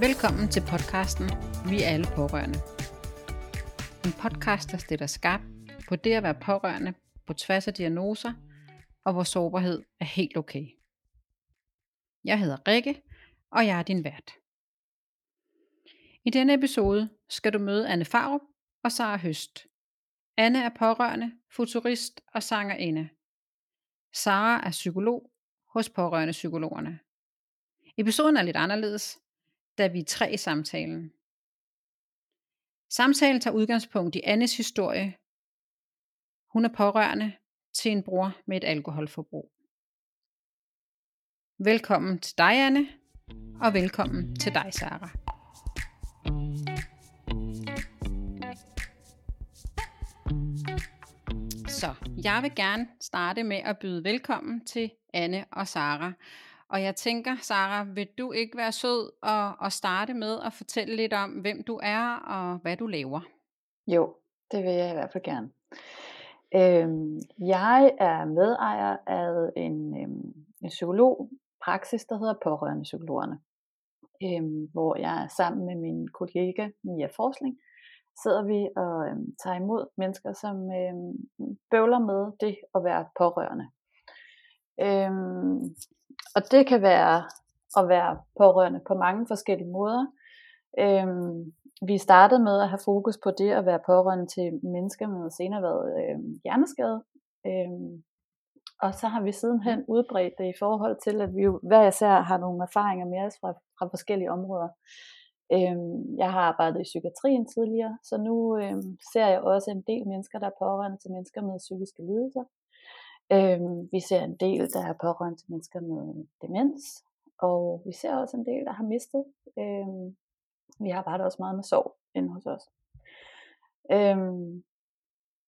Velkommen til podcasten Vi er alle pårørende. En podcast, der stiller skarp på det at være pårørende på tværs af diagnoser, og hvor sårbarhed er helt okay. Jeg hedder Rikke, og jeg er din vært. I denne episode skal du møde Anne Farup og Sara Høst. Anne er pårørende, futurist og sangerinde. Sara er psykolog hos pårørende psykologerne. Episoden er lidt anderledes, da vi er tre i samtalen. Samtalen tager udgangspunkt i Annes historie. Hun er pårørende til en bror med et alkoholforbrug. Velkommen til dig, Anne, og velkommen til dig, Sara. Så jeg vil gerne starte med at byde velkommen til Anne og Sara. Og jeg tænker, Sara, vil du ikke være sød og, og starte med at fortælle lidt om, hvem du er og hvad du laver? Jo, det vil jeg i hvert fald gerne. Øhm, jeg er medejer af en, øhm, en psykologpraksis, der hedder Pårørende Psykologerne. Øhm, hvor jeg sammen med min kollega Mia Forsling, sidder vi og øhm, tager imod mennesker, som øhm, bøvler med det at være pårørende. Øhm, og det kan være at være pårørende på mange forskellige måder. Øhm, vi startede med at have fokus på det at være pårørende til mennesker med senere været øhm, hjerneskade. Øhm, og så har vi sidenhen udbredt det i forhold til, at vi jo hver især har nogle erfaringer med os fra, fra forskellige områder. Øhm, jeg har arbejdet i psykiatrien tidligere, så nu øhm, ser jeg også en del mennesker, der er pårørende til mennesker med psykiske lidelser. Øhm, vi ser en del, der er pårørende til mennesker med demens, og vi ser også en del, der har mistet. Øhm, vi har bare også meget med sorg inde hos os. Øhm,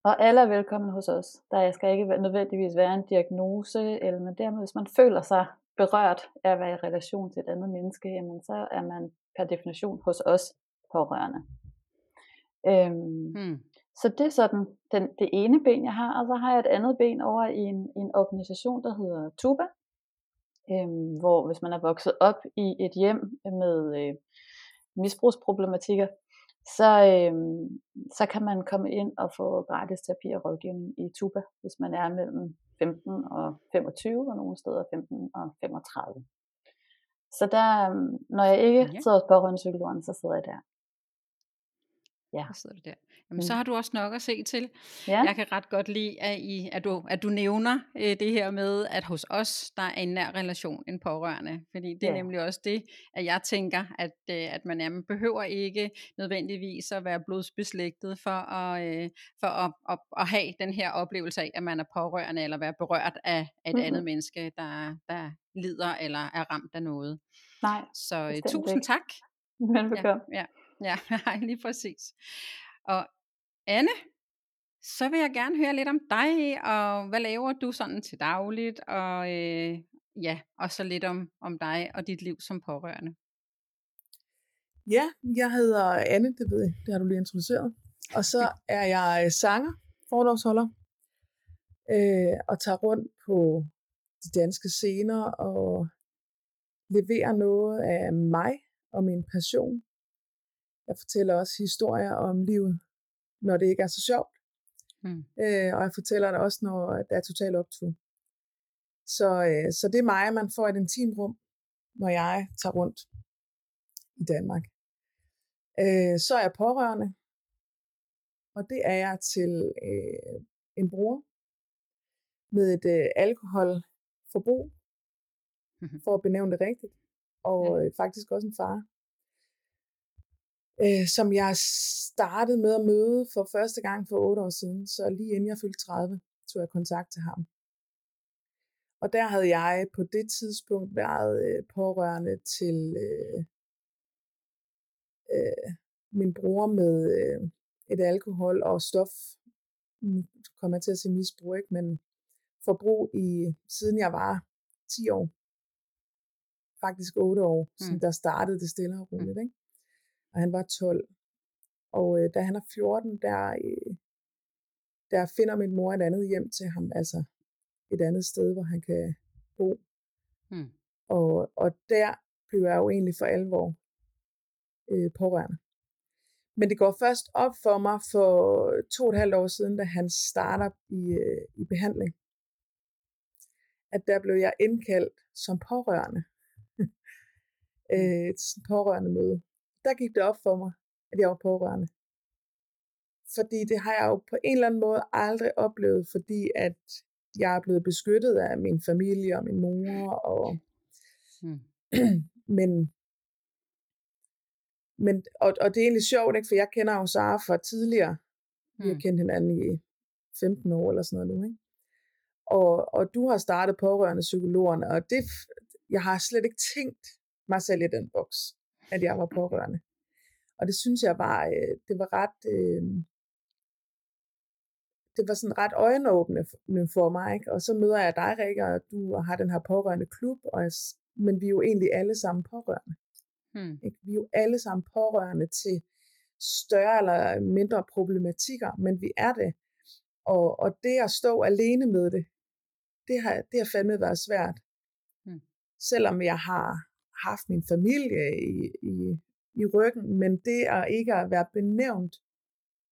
og alle er velkommen hos os. Der skal ikke nødvendigvis være en diagnose, eller men dermed, hvis man føler sig berørt af at være i relation til et andet menneske, jamen så er man per definition hos os pårørende. Øhm, hmm. Så det er sådan den, det ene ben, jeg har, og så har jeg et andet ben over i en, i en organisation, der hedder Tuba, øhm, hvor hvis man er vokset op i et hjem med øh, misbrugsproblematikker, så, øhm, så kan man komme ind og få gratis terapi og rådgivning i Tuba, hvis man er mellem 15 og 25, og nogle steder 15 og 35. Så der, øhm, når jeg ikke ja. sidder hos pårørende så sidder jeg der. Ja. Så sidder du der. Jamen, mm. så har du også nok at se til. Ja. Jeg kan ret godt lide, at, I, at, du, at du nævner øh, det her med, at hos os, der er en nær relation, en pårørende. Fordi det er ja. nemlig også det, at jeg tænker, at, øh, at man, jamen, behøver ikke nødvendigvis at være blodsbeslægtet for, at, øh, for at, at, at have den her oplevelse af, at man er pårørende, eller være berørt af, af et mm. andet menneske, der, der lider eller er ramt af noget. Nej, Så øh, tusind ikke. tak. Velbekomme. Ja, ja. Ja, lige præcis. Og Anne, så vil jeg gerne høre lidt om dig, og hvad laver du sådan til dagligt, og øh, ja, og så lidt om, om dig og dit liv som pårørende. Ja, jeg hedder Anne, det ved jeg, det har du lige introduceret. Og så er jeg øh, sanger, forlovsholder, øh, og tager rundt på de danske scener og leverer noget af mig og min passion jeg fortæller også historier om livet, når det ikke er så sjovt. Mm. Øh, og jeg fortæller det også, når der er total optur. Så, øh, så det er mig, man får et intimt rum, når jeg tager rundt i Danmark. Øh, så er jeg pårørende, og det er jeg til øh, en bror med et øh, alkoholforbrug, mm-hmm. for at benævne det rigtigt, og øh, faktisk også en far øh, som jeg startede med at møde for første gang for otte år siden. Så lige inden jeg fyldte 30, tog jeg kontakt til ham. Og der havde jeg på det tidspunkt været øh, pårørende til øh, øh, min bror med øh, et alkohol- og stof, nu kommer jeg til at sige misbrug, ikke? men forbrug i, siden jeg var 10 år. Faktisk 8 år, mm. siden der startede det stille og roligt. Mm. Ikke? Og han var 12. Og øh, da han er 14, der, øh, der finder min mor et andet hjem til ham, altså et andet sted, hvor han kan bo. Hmm. Og, og der blev jeg jo egentlig for alvor øh, pårørende. Men det går først op for mig for to og et halvt år siden, da han starter i, øh, i behandling. At der blev jeg indkaldt som pårørende. øh, et pårørende møde. Der gik det op for mig, at jeg var pårørende. Fordi det har jeg jo på en eller anden måde aldrig oplevet, fordi at jeg er blevet beskyttet af min familie og min mor. Og, hmm. men, men, og, og det er egentlig sjovt, ikke? for jeg kender jo Sara fra tidligere. Hmm. Vi har kendt hinanden i 15 år eller sådan noget nu. Ikke? Og, og du har startet pårørende psykologerne, og det, jeg har slet ikke tænkt mig selv i den boks, at jeg var pårørende. Og det synes jeg var, øh, det var ret, øh, det var sådan ret øjenåbende for mig. Ikke? Og så møder jeg dig, Rikke, og du har den her pårørende klub, og jeg, men vi er jo egentlig alle sammen pårørende. Hmm. Ikke? Vi er jo alle sammen pårørende til større eller mindre problematikker, men vi er det. Og, og det at stå alene med det, det har, det har fandme været svært. Hmm. Selvom jeg har haft min familie i, i, i ryggen, men det at ikke at være benævnt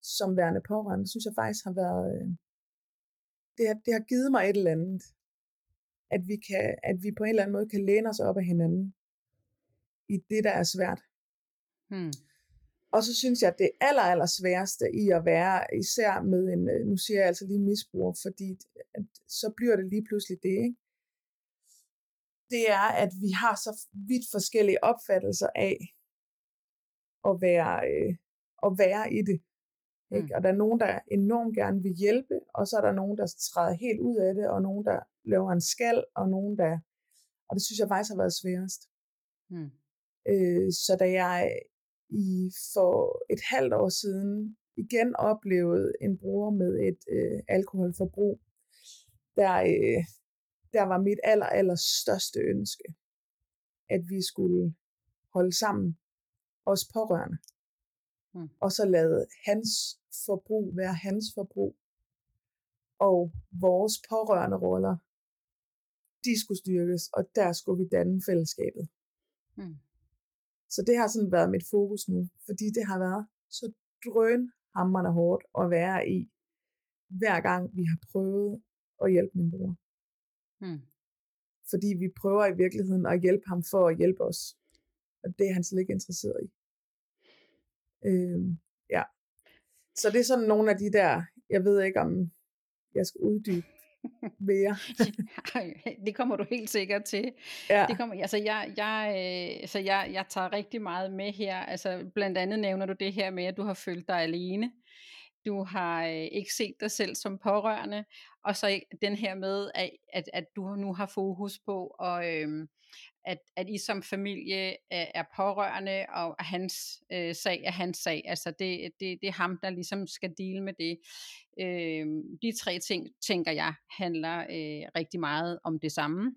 som værende pårørende, synes jeg faktisk har været, øh, det, har, det har givet mig et eller andet. At vi, kan, at vi på en eller anden måde kan læne os op af hinanden i det, der er svært. Hmm. Og så synes jeg, at det aller, aller sværeste i at være, især med en, øh, nu siger jeg altså lige misbrug, fordi at, så bliver det lige pludselig det, ikke? Det er, at vi har så vidt forskellige opfattelser af at være, øh, at være i det. Ikke? Mm. Og der er nogen, der enormt gerne vil hjælpe, og så er der nogen, der træder helt ud af det, og nogen, der laver en skal, og nogen, der... Og det synes jeg faktisk har været sværest. Mm. Øh, så da jeg i for et halvt år siden igen oplevede en bror med et øh, alkoholforbrug, der, øh, der var mit aller, aller største ønske, at vi skulle holde sammen, os pårørende. Mm. Og så lade hans forbrug være hans forbrug. Og vores pårørende roller, de skulle styrkes, og der skulle vi danne fællesskabet. Mm. Så det har sådan været mit fokus nu, fordi det har været så drønhammerende hårdt at være i, hver gang vi har prøvet at hjælpe min bror. Hmm. Fordi vi prøver i virkeligheden at hjælpe ham for at hjælpe os. Og det er han slet ikke interesseret i. Øhm, ja. Så det er sådan nogle af de der, jeg ved ikke om jeg skal uddybe mere. det kommer du helt sikkert til. Ja. Det kommer, altså jeg, jeg, øh, så jeg, jeg tager rigtig meget med her. Altså blandt andet nævner du det her med, at du har følt dig alene du har øh, ikke set dig selv som pårørende, og så den her med, at, at, at du nu har fokus på, og, øh, at, at I som familie er, er pårørende, og hans øh, sag er hans sag. Altså det, det, det er ham, der ligesom skal dele med det. Øh, de tre ting, tænker jeg, handler øh, rigtig meget om det samme.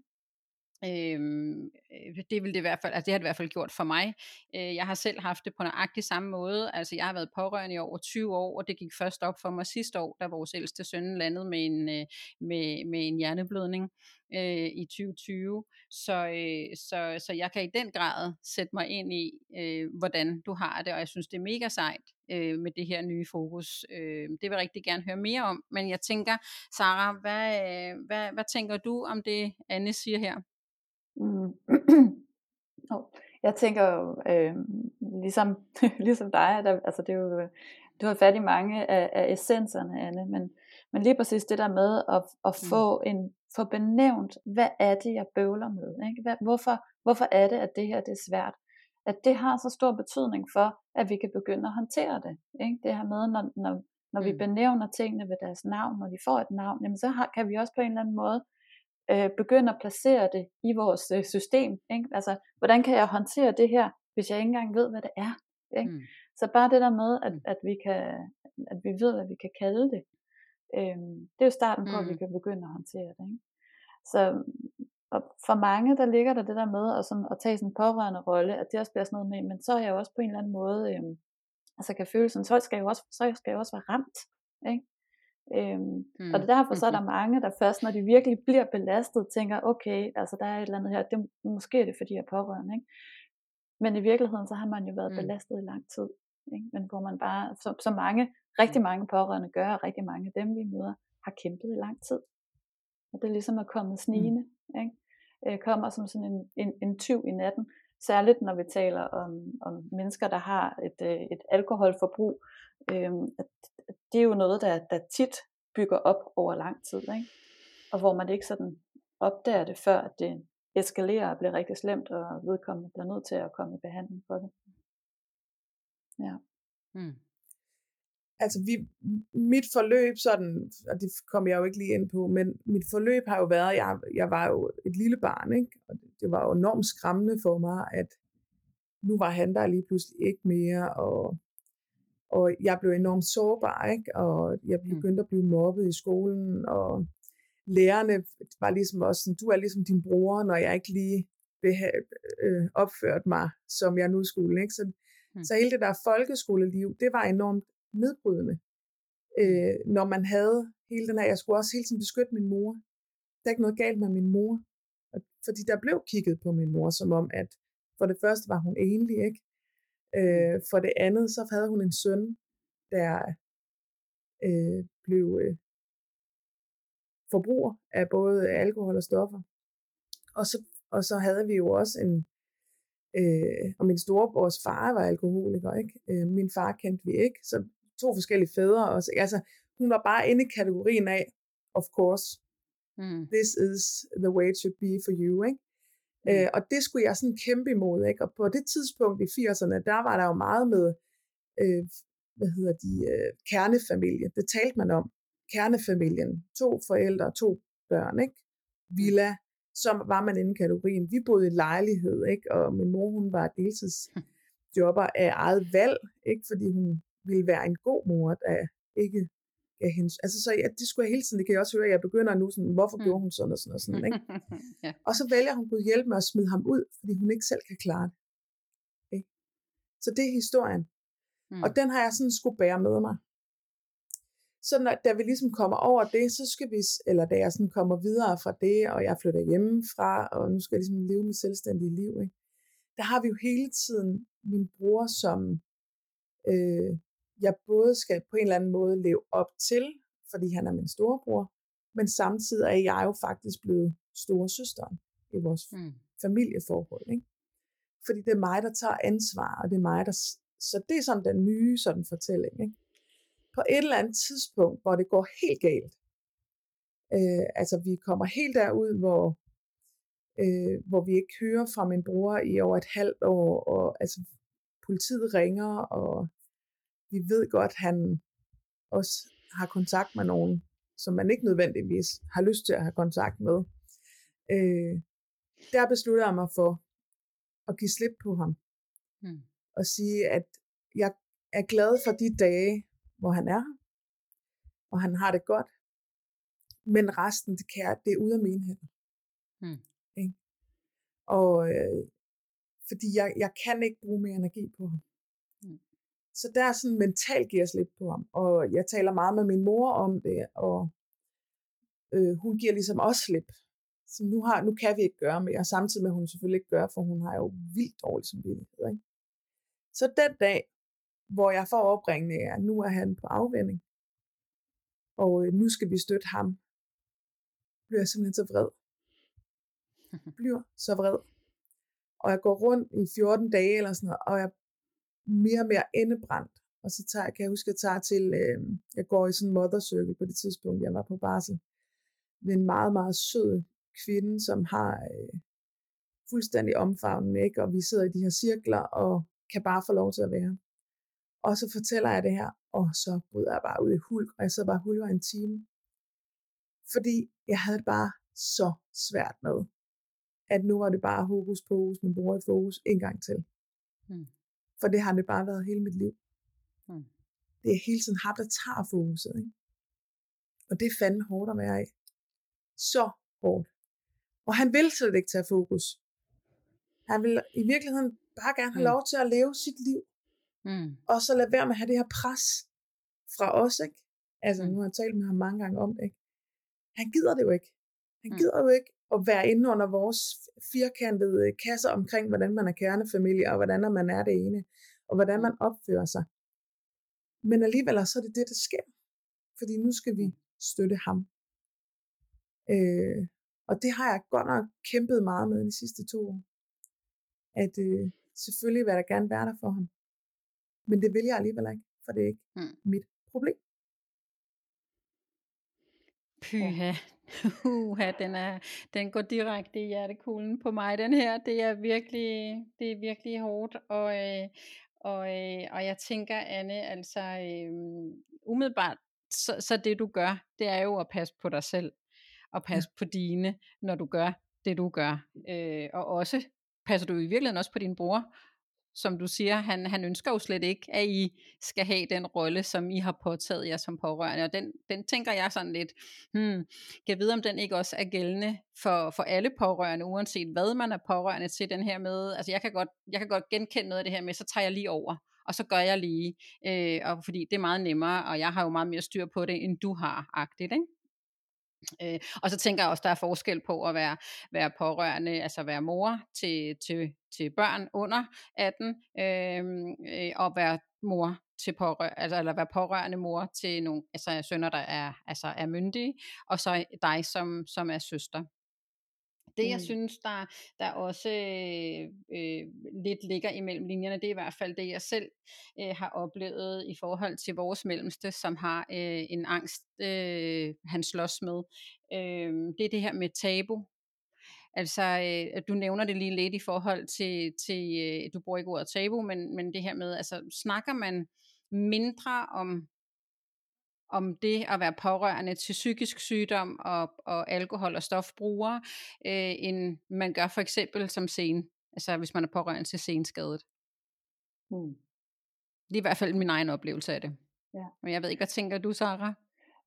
Øhm, øh, det vil det i hvert fald, altså det har det i hvert fald gjort for mig. Øh, jeg har selv haft det på nøjagtig samme måde. Altså jeg har været pårørende i over 20 år, og det gik først op for mig sidste år, da vores ældste søn landede med en, øh, med, med en hjerneblødning øh, i 2020. Så, øh, så, så jeg kan i den grad sætte mig ind i, øh, hvordan du har det, og jeg synes det er mega sejt øh, med det her nye fokus. Øh, det vil jeg rigtig gerne høre mere om, men jeg tænker, Sara, hvad, øh, hvad, hvad tænker du om det, Anne siger her? Mm. oh. Jeg tænker jo, øh, ligesom, ligesom dig, der, altså det er jo, du har fat i mange af, af essenserne, Anne, men, men lige præcis det der med at, at mm. få, en, få benævnt, hvad er det, jeg bøvler med? Ikke? Hvad, hvorfor, hvorfor er det, at det her det er svært? At det har så stor betydning for, at vi kan begynde at håndtere det. Ikke? Det her med, når, når, når vi mm. benævner tingene ved deres navn, når de får et navn, jamen så har, kan vi også på en eller anden måde øh, begynde at placere det i vores øh, system. Ikke? Altså, hvordan kan jeg håndtere det her, hvis jeg ikke engang ved, hvad det er? Ikke? Mm. Så bare det der med, at, mm. at, vi kan, at vi ved, hvad vi kan kalde det, øh, det er jo starten på, mm. at vi mm. kan begynde at håndtere det. Ikke? Så og for mange, der ligger der det der med at, sådan, at tage sådan en pårørende rolle, at det også bliver sådan noget med, men så er jeg også på en eller anden måde, øh, altså kan føle sådan, så skal jeg også, så skal jeg også være ramt. Ikke? Øhm, mm. Og det er derfor så er der mange, der først når de virkelig bliver belastet, tænker, okay, altså der er et eller andet her, det, måske er det fordi jeg er pårørende, ikke? Men i virkeligheden, så har man jo været Mm. belastet i lang tid. Ikke? Men hvor man bare, som, som mange, rigtig mange pårørende gør, og rigtig mange af dem, vi møder, har kæmpet i lang tid. Og det er ligesom er kommet snigende. Ikke? Øh, kommer som sådan en, en, en tyv i natten. Særligt når vi taler om, om mennesker, der har et, øh, et alkoholforbrug. Øh, at, det er jo noget, der, der tit bygger op over lang tid. Ikke? Og hvor man ikke sådan opdager det, før at det eskalerer og bliver rigtig slemt, og vedkommende bliver nødt til at komme i behandling for det. Ja. Mm altså vi, mit forløb sådan, og det kom jeg jo ikke lige ind på, men mit forløb har jo været, jeg, jeg var jo et lille barn, ikke? og det var jo enormt skræmmende for mig, at nu var han der lige pludselig ikke mere, og, og jeg blev enormt sårbar, ikke? og jeg begyndte at blive mobbet i skolen, og lærerne var ligesom også sådan, du er ligesom din bror, når jeg ikke lige beha- øh, opførte mig, som jeg nu skulle. Ikke? Så, Mm. så hele det der folkeskoleliv, det var enormt nedbrydende. Øh, når man havde hele den her, jeg skulle også hele tiden beskytte min mor. Der er ikke noget galt med min mor. Fordi der blev kigget på min mor, som om, at for det første var hun enlig, ikke? Øh, for det andet, så havde hun en søn, der øh, blev øh, forbruger af både alkohol og stoffer. Og så, og så havde vi jo også en, øh, og min storebrors far var alkoholiker, ikke? Øh, min far kendte vi ikke, så to forskellige fædre også. Altså, hun var bare inde i kategorien af, of course, Mm. this is the way it should be for you, ikke? Mm. Øh, og det skulle jeg sådan kæmpe imod, ikke? Og på det tidspunkt i 80'erne, der var der jo meget med, øh, hvad hedder de, øh, kernefamilie. Det talte man om. Kernefamilien. To forældre, to børn, ikke? Villa. Så var man inde i kategorien. Vi boede i lejlighed, ikke? Og min mor, hun var deltidsjobber af eget valg, ikke? Fordi hun ville være en god mor, der ikke gav hendes... Altså, så ja, det skulle jeg hele tiden, det kan jeg også høre, jeg begynder nu sådan, hvorfor Mm. gjorde hun sådan og sådan og sådan, ikke? ja. Og så vælger hun Gud hjælpe med at smide ham ud, fordi hun ikke selv kan klare det. Ikke? Så det er historien. Mm. Og den har jeg sådan skulle bære med mig. Så når, da vi ligesom kommer over det, så skal vi, eller da jeg sådan kommer videre fra det, og jeg flytter hjemmefra, og nu skal jeg ligesom leve mit selvstændige liv, ikke? der har vi jo hele tiden min bror, som øh, jeg både skal på en eller anden måde leve op til, fordi han er min storebror, men samtidig er jeg jo faktisk blevet store søsteren i vores Mm. familieforhold. Ikke? Fordi det er mig, der tager ansvar, og det er mig, der... Så det er sådan den nye sådan fortælling. Ikke? På et eller andet tidspunkt, hvor det går helt galt, øh, altså vi kommer helt derud, hvor, øh, hvor vi ikke hører fra min bror i over et halvt år, og altså politiet ringer, og vi ved godt, han også har kontakt med nogen, som man ikke nødvendigvis har lyst til at have kontakt med. Øh, der beslutter jeg mig for at give slip på ham. Mm. Og sige, at jeg er glad for de dage, hvor han er her, og han har det godt. Men resten, det, kan jeg, det er ude af mine hænder. Mm. Ikke? Og øh, fordi jeg, jeg kan ikke bruge mere energi på ham. Så der er sådan mentalt giver jeg slip på ham. Og jeg taler meget med min mor om det, og øh, hun giver ligesom også slip. Så nu, har, nu kan vi ikke gøre mere, samtidig med, at hun selvfølgelig ikke gør, for hun har jo vildt dårlig samvittighed. Ikke? Så den dag, hvor jeg får opringning af, at nu er han på afvending, og øh, nu skal vi støtte ham, bliver jeg simpelthen så vred. Bliver så vred. Og jeg går rundt i 14 dage eller sådan noget, og jeg mere og mere endebrændt. Og så tager, kan jeg huske, at jeg tager til, øh, jeg går i sådan en mother circle på det tidspunkt, jeg var på barsel, med en meget, meget sød kvinde, som har øh, fuldstændig omfavnende, ikke? og vi sidder i de her cirkler, og kan bare få lov til at være. Og så fortæller jeg det her, og så bryder jeg bare ud i hulk, og jeg sidder bare hulker en time. Fordi jeg havde det bare så svært med, at nu var det bare hokus pokus, min bror i fokus, en gang til. Mm. For det har det bare været hele mit liv. Mm. Det er hele tiden ham, der tager fokuset. Ikke? Og det er fandme hårdt at være i. Så hårdt. Og han vil slet ikke tage fokus. Han vil i virkeligheden bare gerne have Mm. lov til at leve sit liv. Mm. Og så lade være med at have det her pres fra os, ikke? Altså, Mm. nu har jeg talt med ham mange gange om det, ikke? Han gider det jo ikke. Han Mm. gider jo ikke at være inde under vores firkantede kasser omkring, hvordan man er kernefamilie, og hvordan man er det ene, og hvordan man opfører sig. Men alligevel så er det det, der sker. Fordi nu skal vi støtte ham. Øh, og det har jeg godt nok kæmpet meget med de sidste to år. At øh, selvfølgelig vil jeg da gerne være der for ham. Men det vil jeg alligevel ikke, for det er ikke mm. mit problem. Pyha. Uha, den, er, den går direkte i hjertekuglen på mig, den her. Det er virkelig, det er virkelig hårdt. Og, øh, og, øh, og jeg tænker, Anne, altså øh, umiddelbart, så, så det du gør, det er jo at passe på dig selv. Og passe ja. på dine, når du gør det, du gør. Øh, og også passer du i virkeligheden også på din bror, som du siger, han, han ønsker jo slet ikke, at I skal have den rolle, som I har påtaget jer som pårørende. Og den, den tænker jeg sådan lidt, hmm, kan vide, om den ikke også er gældende for, for alle pårørende, uanset hvad man er pårørende til den her med. Altså jeg kan godt, jeg kan godt genkende noget af det her med, så tager jeg lige over og så gør jeg lige, øh, og fordi det er meget nemmere, og jeg har jo meget mere styr på det, end du har, agtigt, ikke? Øh, og så tænker jeg også, der er forskel på at være, være pårørende, altså være mor til, til, til børn under 18, øhm, øh, og være mor til pårørende, altså, eller være pårørende mor til nogle altså, sønner, der er, altså, er myndige, og så dig, som, som er søster. Det jeg mm. synes, der, der også øh, lidt ligger imellem linjerne, det er i hvert fald det, jeg selv øh, har oplevet i forhold til vores mellemste, som har øh, en angst, øh, han slås med. Øh, det er det her med tabu. Altså, øh, du nævner det lige lidt i forhold til, til øh, du bruger ikke ordet tabu, men, men det her med, altså snakker man mindre om om det at være pårørende til psykisk sygdom og, og alkohol- og stofbrugere, øh, end man gør for eksempel som sen, altså hvis man er pårørende til senskadet. Mm. Det er i hvert fald min egen oplevelse af det. Ja. Men jeg ved ikke, hvad tænker du, Sara?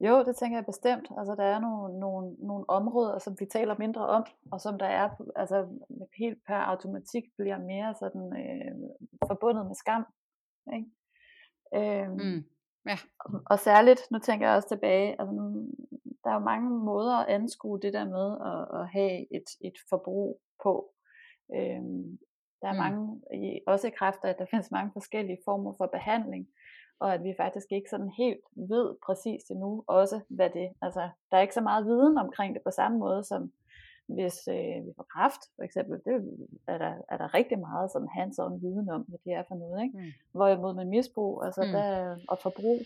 Jo, det tænker jeg bestemt. Altså, der er nogle, nogle, nogle områder, som vi taler mindre om, og som der er, altså helt per automatik bliver mere sådan øh, forbundet med skam. Ikke? Øh, mm. Ja. Og særligt, nu tænker jeg også tilbage, altså, der er jo mange måder at anskue det der med at, at have et, et forbrug på. Øhm, der er mm. mange, også i kræfter, at der findes mange forskellige former for behandling, og at vi faktisk ikke sådan helt ved præcis endnu også, hvad det Altså, der er ikke så meget viden omkring det på samme måde, som hvis øh, vi får kræft, for eksempel, det er der, er der rigtig meget sådan hands-on viden om, hvad det er for noget. Ikke? Mm. Hvorimod med misbrug altså mm. der, og forbrug,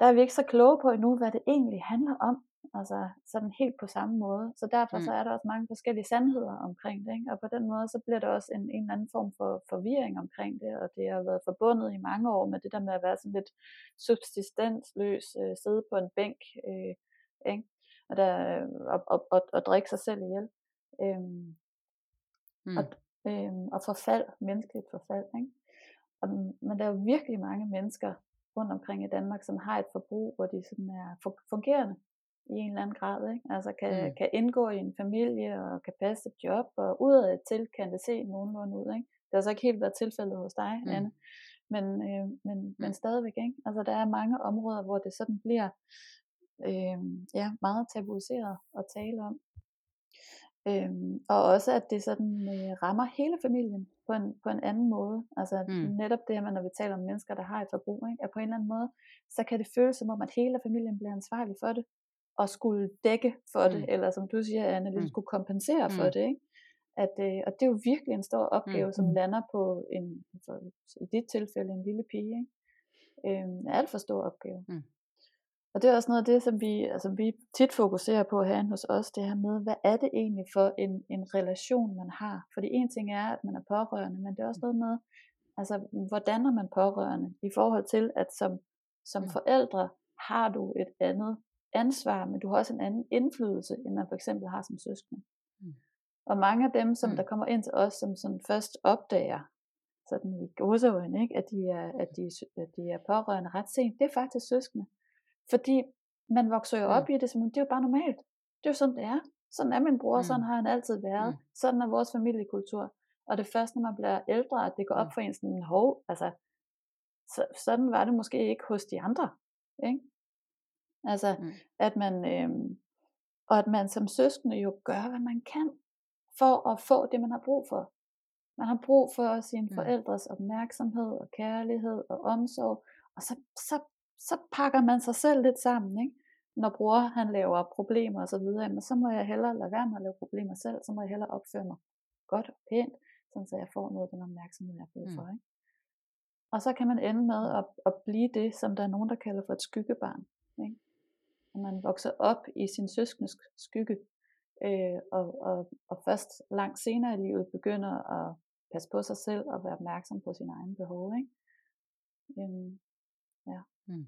der er vi ikke så kloge på endnu, hvad det egentlig handler om. Altså sådan helt på samme måde. Så derfor mm. så er der også mange forskellige sandheder omkring det. Ikke? Og på den måde, så bliver der også en, en eller anden form for forvirring omkring det. Og det har været forbundet i mange år med det der med at være sådan lidt subsistensløs, øh, sidde på en bænk. Øh, ikke? Og, der, og, og, og, og drikke sig selv ihjel. Øhm, mm. og, øhm, og forfald, menneskeligt forfald. Ikke? Og, men der er jo virkelig mange mennesker rundt omkring i Danmark, som har et forbrug, hvor de sådan er fungerende i en eller anden grad. Ikke? Altså kan, mm. kan indgå i en familie og kan passe et job, og udad til kan det se nogenlunde ud. Ikke? Det har så ikke helt været tilfældet hos dig, mm. Anne. Men, øh, men, mm. men stadigvæk, ikke? Altså der er mange områder, hvor det sådan bliver øh, ja, meget tabuiseret at tale om. Øhm, og også at det sådan øh, rammer hele familien på en, på en anden måde. Altså mm. netop det her, når vi taler om mennesker, der har et forbrug, ikke? at på en eller anden måde, så kan det føles som om, at hele familien bliver ansvarlig for det, og skulle dække for mm. det, eller som du siger, Anne, mm. skulle kompensere mm. for det. Ikke? At, øh, og det er jo virkelig en stor opgave, mm. som lander på en, for, i dit tilfælde, en lille pige. Ikke? Øhm, en alt for stor opgave. Mm. Og det er også noget af det, som vi, altså, vi tit fokuserer på her hos os, det her med, hvad er det egentlig for en, en relation, man har? Fordi en ting er, at man er pårørende, men det er også noget med, altså, hvordan er man pårørende? I forhold til, at som, som forældre har du et andet ansvar, men du har også en anden indflydelse, end man for eksempel har som søskende. Mm. Og mange af dem, som mm. der kommer ind til os, som, som først opdager, sådan i godseøjne, ikke, at, de er, at, de, at de er pårørende ret sent, det er faktisk søskende. Fordi man vokser jo op mm. i det, som det er jo bare normalt. Det er jo sådan, det er. Sådan er min bror, mm. sådan har han altid været. Mm. Sådan er vores familiekultur. Og det første, når man bliver ældre, at det går op for en sådan, hov, altså, så, sådan var det måske ikke hos de andre. Ikke? Altså, mm. at man, øh, Og at man som søskende jo gør, hvad man kan, for at få det, man har brug for. Man har brug for sine Mm. forældres opmærksomhed og kærlighed og omsorg, og så, så, så pakker man sig selv lidt sammen, ikke? Når bror han laver problemer og så videre, men så må jeg hellere lade være med at lave problemer selv, så må jeg hellere opføre mig godt og pænt, sådan så jeg får noget af den opmærksomhed, jeg har brug for. Ikke? Og så kan man ende med at, at blive det, som der er nogen, der kalder for et skyggebarn. Ikke? At man vokser op i sin søskendes skygge, øh, og, og, og først langt senere i livet begynder at passe på sig selv og være opmærksom på sine egne behov. Ikke? Øhm, ja. Mm.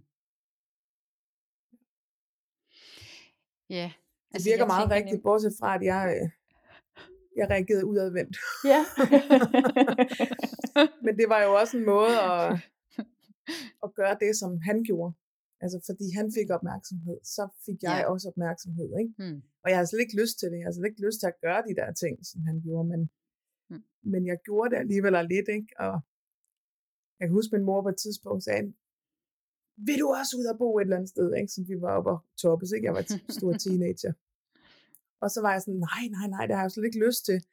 Ja. Det virker meget rigtigt, nem- bortset fra, at jeg, øh, jeg reagerede udadvendt. ja. Men det var jo også en måde at, at gøre det, som han gjorde. Altså fordi han fik opmærksomhed, så fik jeg Ja. også opmærksomhed. Ikke? Mm. Og jeg havde slet ikke lyst til det. Jeg havde slet ikke lyst til at gøre de der ting, som han gjorde. Men, Mm. men jeg gjorde det alligevel lidt. Ikke? Og jeg kan huske, min mor på et tidspunkt sagde, vil du også ud og bo et eller andet sted, ikke? som vi var oppe og toppes, ikke? Jeg var t- stor teenager. Og så var jeg sådan, nej, nej, nej, det har jeg slet ikke lyst til.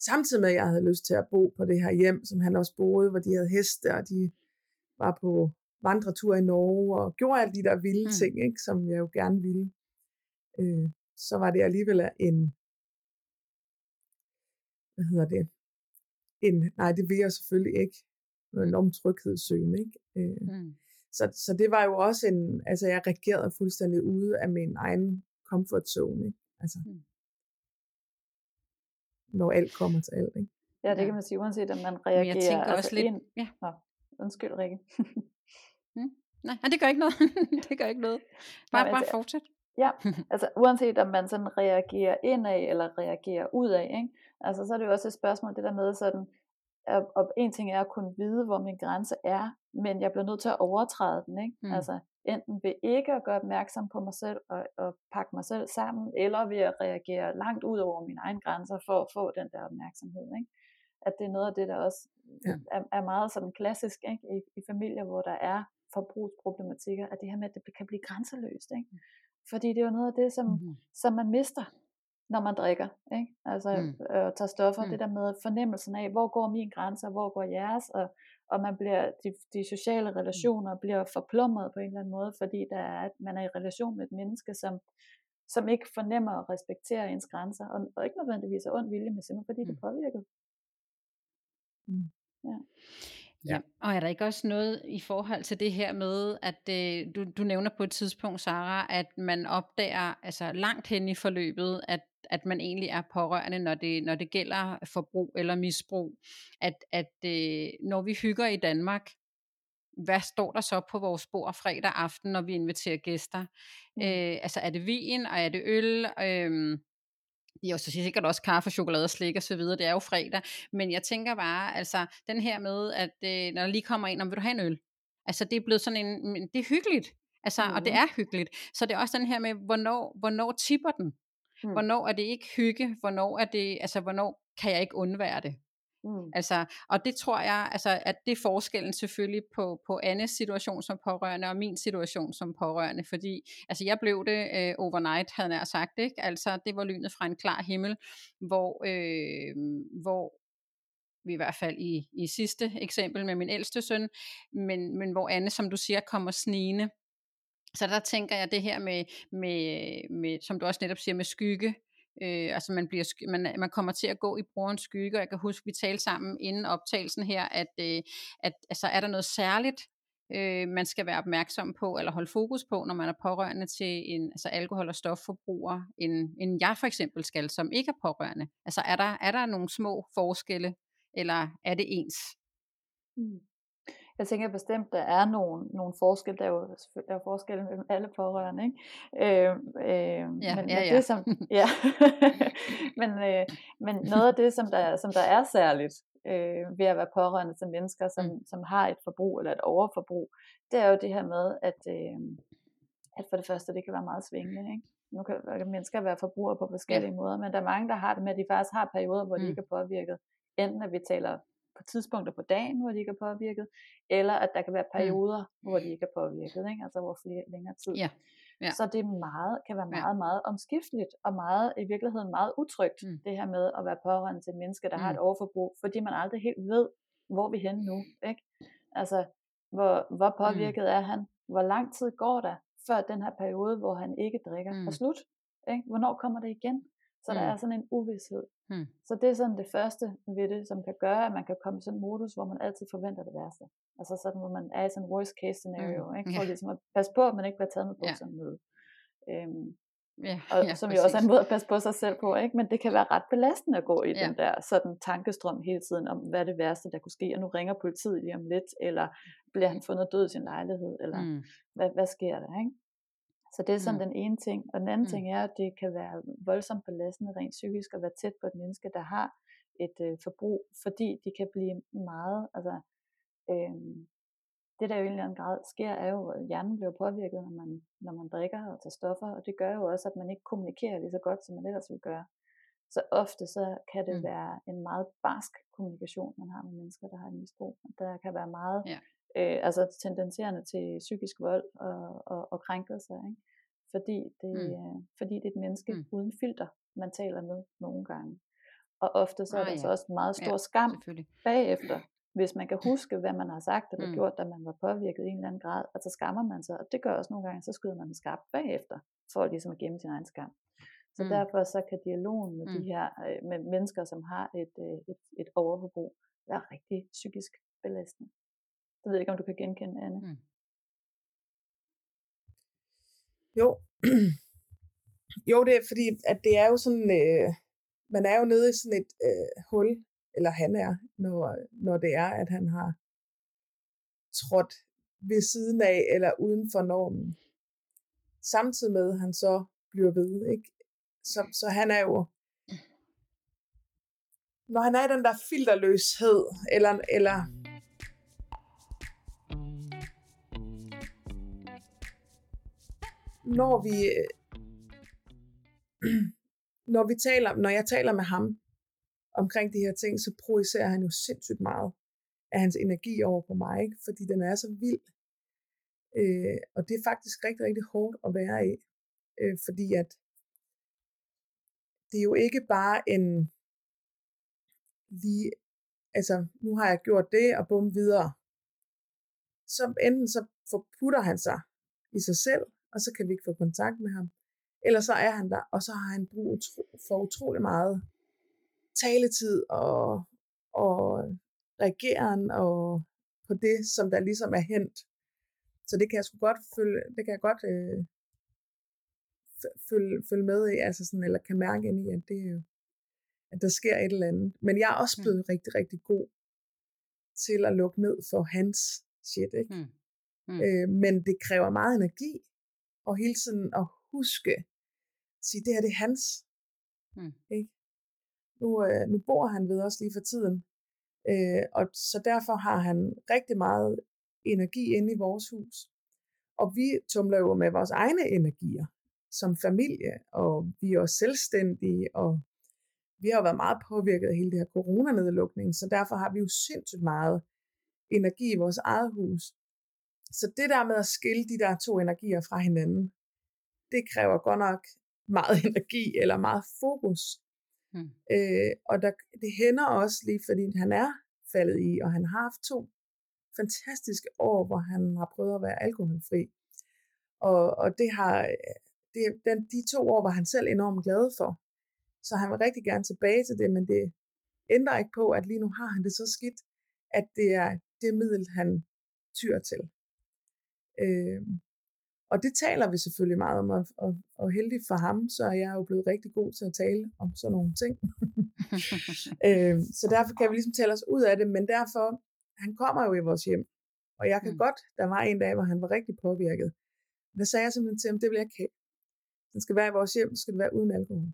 Samtidig med, at jeg havde lyst til at bo på det her hjem, som han også boede, hvor de havde heste, og de var på vandretur i Norge, og gjorde alle de der vilde Mm. ting, ikke? som jeg jo gerne ville. Øh, så var det alligevel en, hvad hedder det, en, nej, det vil jeg selvfølgelig ikke, en enorm tryghedssøgen, ikke? Øh, Mm. Så, så det var jo også en, altså jeg reagerede fuldstændig ude af min egen comfort zone, ikke? Altså, Mm. når alt kommer til alt, ikke? ja, det kan man sige, uanset om man Men reagerer. jeg tænker altså også lidt... ind- Ja. Nå, undskyld Rikke. Nej, nej, det gør ikke noget. det gør ikke noget. Bare, men bare altså- fortsæt. Ja, altså uanset om man sådan reagerer indad eller reagerer udad, ikke? Altså så er det jo også et spørgsmål, det der med sådan, at, og en ting er at kunne vide, hvor min grænse er, men jeg bliver nødt til at overtræde den, ikke? Mm. Mm. Altså enten ved ikke at gøre opmærksom på mig selv og, og pakke mig selv sammen, eller ved at reagere langt ud over mine egne grænser for at få den der opmærksomhed, ikke? At det er noget af det, der også Ja. er, er meget sådan klassisk ikke? I, i familier, hvor der er forbrugsproblematikker, at det her med, at det kan blive grænseløst, ikke? Fordi det er jo noget af det, som, Mhm. som man mister, når man drikker, ikke? Altså Mm. mm. øh, tager stoffer, Mm. mm. det der med fornemmelsen af, hvor går min grænse, og hvor går jeres, og, og man bliver, de, de sociale relationer bliver forplumret på en eller anden måde, fordi der er, at man er i relation med et menneske, som, som ikke fornemmer og respekterer ens grænser, og, og ikke nødvendigvis er ond vilje, men simpelthen fordi mm. det Mm. er påvirket. Ja, og er der ikke også noget i forhold til det her med, at øh, du, du nævner på et tidspunkt, Sara, at man opdager altså langt hen i forløbet, at, at man egentlig er pårørende, når det, når det gælder forbrug eller misbrug. At, at øh, når vi hygger i Danmark, hvad står der så på vores bord fredag aften, når vi inviterer gæster? Mm. Øh, altså er det vin, og er det øl? Øh, jo så sikkert også kaffe, chokolade, slik og så videre, det er jo fredag, men jeg tænker bare, altså den her med, at øh, når der lige kommer en, om vil du have en øl? Altså det er blevet sådan en, det er hyggeligt, altså, mm. og det Mhm. er hyggeligt, så det er også den her med, hvornår, hvornår tipper den? Mm. Hvornår er det ikke hygge? Hvornår er det, altså hvornår kan jeg ikke undvære det? Mm. Altså, og det tror jeg, altså, at det er forskellen selvfølgelig på, på Annes situation som pårørende og min situation som pårørende, fordi altså, jeg blev det øh, overnight, havde jeg sagt, ikke? Altså, det var lynet fra en klar himmel, hvor, øh, hvor vi i hvert fald i, i sidste eksempel med min ældste søn, men, men hvor Anne, som du siger, kommer snigende. Så der tænker jeg det her med, med, med som du også netop siger, med skygge, Øh, altså man, bliver, man, man kommer til at gå i brorens skygge, og jeg kan huske, vi talte sammen inden optagelsen her, at, øh, at altså, er der noget særligt, øh, man skal være opmærksom på, eller holde fokus på, når man er pårørende til en altså alkohol- og stofforbruger, end, end jeg for eksempel skal, som ikke er pårørende. Altså er der, er der nogle små forskelle, eller er det ens? Mm. Jeg tænker bestemt, der er nogle, nogle forskelle, der er jo, der er forskelle mellem alle pårørende, ikke? Øh, øh, Ja, men, ja, men ja. det som, ja. men, øh, men noget af det, som der, som der er særligt øh, ved at være pårørende til mennesker, som, Mm. som har et forbrug eller et overforbrug, det er jo det her med, at, øh, at for det første, det kan være meget svingende, ikke? Nu kan, kan mennesker være forbrugere på forskellige ja. måder, men der er mange, der har det med, at de faktisk har perioder, hvor de Mm. ikke er påvirket. Enten at vi taler på tidspunkter på dagen, hvor de ikke er påvirket, eller at der kan være perioder, mm. hvor de ikke er påvirket, ikke? altså hvor flere længere tid. Ja. Ja. så det meget, kan være meget, meget omskifteligt, og meget, i virkeligheden meget utrygt, Mm. det her med at være pårørende til mennesker, der har Mm. et overforbrug, fordi man aldrig helt ved, hvor vi er henne nu. Ikke? Altså, hvor, hvor påvirket er han? Hvor lang tid går der, før den her periode, hvor han ikke drikker, Mm. er slut? Ikke? Hvornår kommer det igen? Så der Mm. er sådan en uvidshed. Mm. Så det er sådan det første ved det, som kan gøre, at man kan komme i sådan en modus, hvor man altid forventer det værste. Altså sådan, hvor man er i sådan en worst case scenario, Mm, ikke? for ligesom at passe på, at man ikke bliver taget med Ja. bukserne nede. Øhm, Ja, og ja, som jo også er en måde at passe på sig selv på, ikke? men det kan være ret belastende at gå i Ja. den der sådan tankestrøm hele tiden om, hvad er det værste, der kunne ske, og nu ringer politiet lige om lidt, eller bliver han fundet død i sin lejlighed, eller Mm. hvad, hvad sker der? Ikke? Så det er sådan Mm. den ene ting. Og den anden Mm. ting er, at det kan være voldsomt belastende rent psykisk at være tæt på et menneske, der har et øh, forbrug, fordi de kan blive meget, altså øh, det der jo i en eller anden grad sker, er jo, at hjernen bliver påvirket, når man, når man drikker og tager stoffer, og det gør jo også, at man ikke kommunikerer lige så godt, som man ellers ville gøre. Så ofte så kan det Mm. være en meget barsk kommunikation, man har med mennesker, der har et misbrug. Der kan være meget, Ja. Øh, altså tendenserende til psykisk vold og, og, og krænkelser, ikke? Fordi, det, Mm. øh, fordi det er et menneske Mm. mm. uden filter, man taler med nogle gange. Og ofte så er Ah, der ja. så også meget stor Ja, skam bagefter, hvis man kan huske, hvad man har sagt eller Mm. mm. gjort, da man var påvirket i en eller anden grad, og så skammer man sig, og det gør også nogle gange, så skyder man en skarp bagefter, for ligesom at gemme sin egen skam. Så Mm. mm. derfor så kan dialogen med mm. de Mm. her øh, med mennesker, som har et, øh, et, et overforbrug, være rigtig psykisk belastende. Det ved jeg ikke, om du kan genkende, Anne. Mm. Jo. jo, det er fordi, at det er jo sådan, øh, man er jo nede i sådan et øh, hul, eller han er, når, når det er, at han har trådt ved siden af, eller uden for normen. Samtidig med, at han så bliver ved, ikke? Så, så han er jo, når han er i den der filterløshed, eller, eller når vi når vi taler, når jeg taler med ham omkring de her ting, så projicerer han jo sindssygt meget af hans energi over på mig, ikke? fordi den er så vild. Øh, og det er faktisk rigtig, rigtig hårdt at være i, øh, fordi at det er jo ikke bare en lige, altså nu har jeg gjort det, og bum videre. Så enten så forputter han sig i sig selv, og så kan vi ikke få kontakt med ham. Eller så er han der, og så har han brug for utrolig meget taletid og, og reageren og på det, som der ligesom er hent. Så det kan jeg sgu godt følge, det kan jeg godt øh, følge, følge med i, altså sådan, eller kan mærke ind i, at, det, at der sker et eller andet. Men jeg er også blevet mm. rigtig, rigtig god til at lukke ned for hans shit, ikke? Mm. Mm. Øh, men det kræver meget energi, og hele tiden at huske, at sige, det her det er hans. Mm. Ikke? Nu, øh, nu bor han ved os lige for tiden, øh, og så derfor har han rigtig meget energi inde i vores hus. Og vi tumler jo med vores egne energier som familie, og vi er også selvstændige, og vi har jo været meget påvirket af hele det her coronanedlukning, så derfor har vi jo sindssygt meget energi i vores eget hus. Så det der med at skille de der to energier fra hinanden, det kræver godt nok meget energi eller meget fokus. Mm. Øh, og der, det hænder også lige, fordi han er faldet i, og han har haft to fantastiske år, hvor han har prøvet at være alkoholfri. Og, og det har, det, den, de to år var han selv enormt glad for. Så han vil rigtig gerne tilbage til det, men det ændrer ikke på, at lige nu har han det så skidt, at det er det middel, han tyr til. Øh, og det taler vi selvfølgelig meget om, og, og, og heldigt for ham, så er jeg jo blevet rigtig god til at tale om sådan nogle ting. øh, så derfor kan vi ligesom tale os ud af det, men derfor, han kommer jo i vores hjem, og jeg kan mm. godt, der var en dag, hvor han var rigtig påvirket. Der sagde jeg simpelthen til ham, det vil jeg ikke have. Den skal være i vores hjem, skal det være uden alkohol.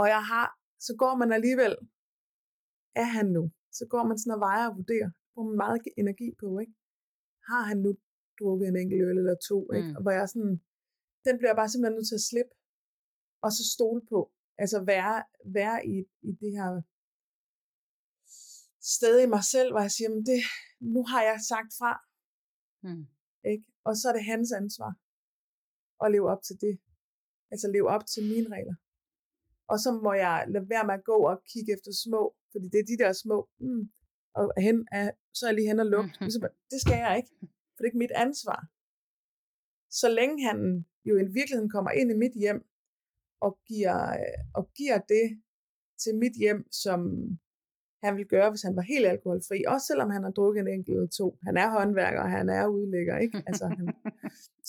Og jeg har, så går man alligevel, er han nu, så går man sådan og vejer og vurderer, hvor man meget energi på, ikke? Har han nu drukket en enkelt øl eller to, ikke? Mm. Og hvor jeg sådan, den bliver jeg bare simpelthen nødt til at slippe, og så stole på, altså være, være i, i det her sted i mig selv, hvor jeg siger, men det, nu har jeg sagt fra, mm. ikke? og så er det hans ansvar. at leve op til det. Altså leve op til mine regler. Og så må jeg lade være med at gå og kigge efter små, fordi det er de der små, mm, og hen er, så er jeg lige hen og lugt. Mm-hmm. Det skal jeg ikke, for det er ikke mit ansvar. Så længe han jo i virkeligheden kommer ind i mit hjem, og giver, og giver det til mit hjem, som han ville gøre, hvis han var helt alkoholfri. Også selvom han har drukket en enkelt eller to. Han er håndværker, han er udlægger. Ikke? Altså, han,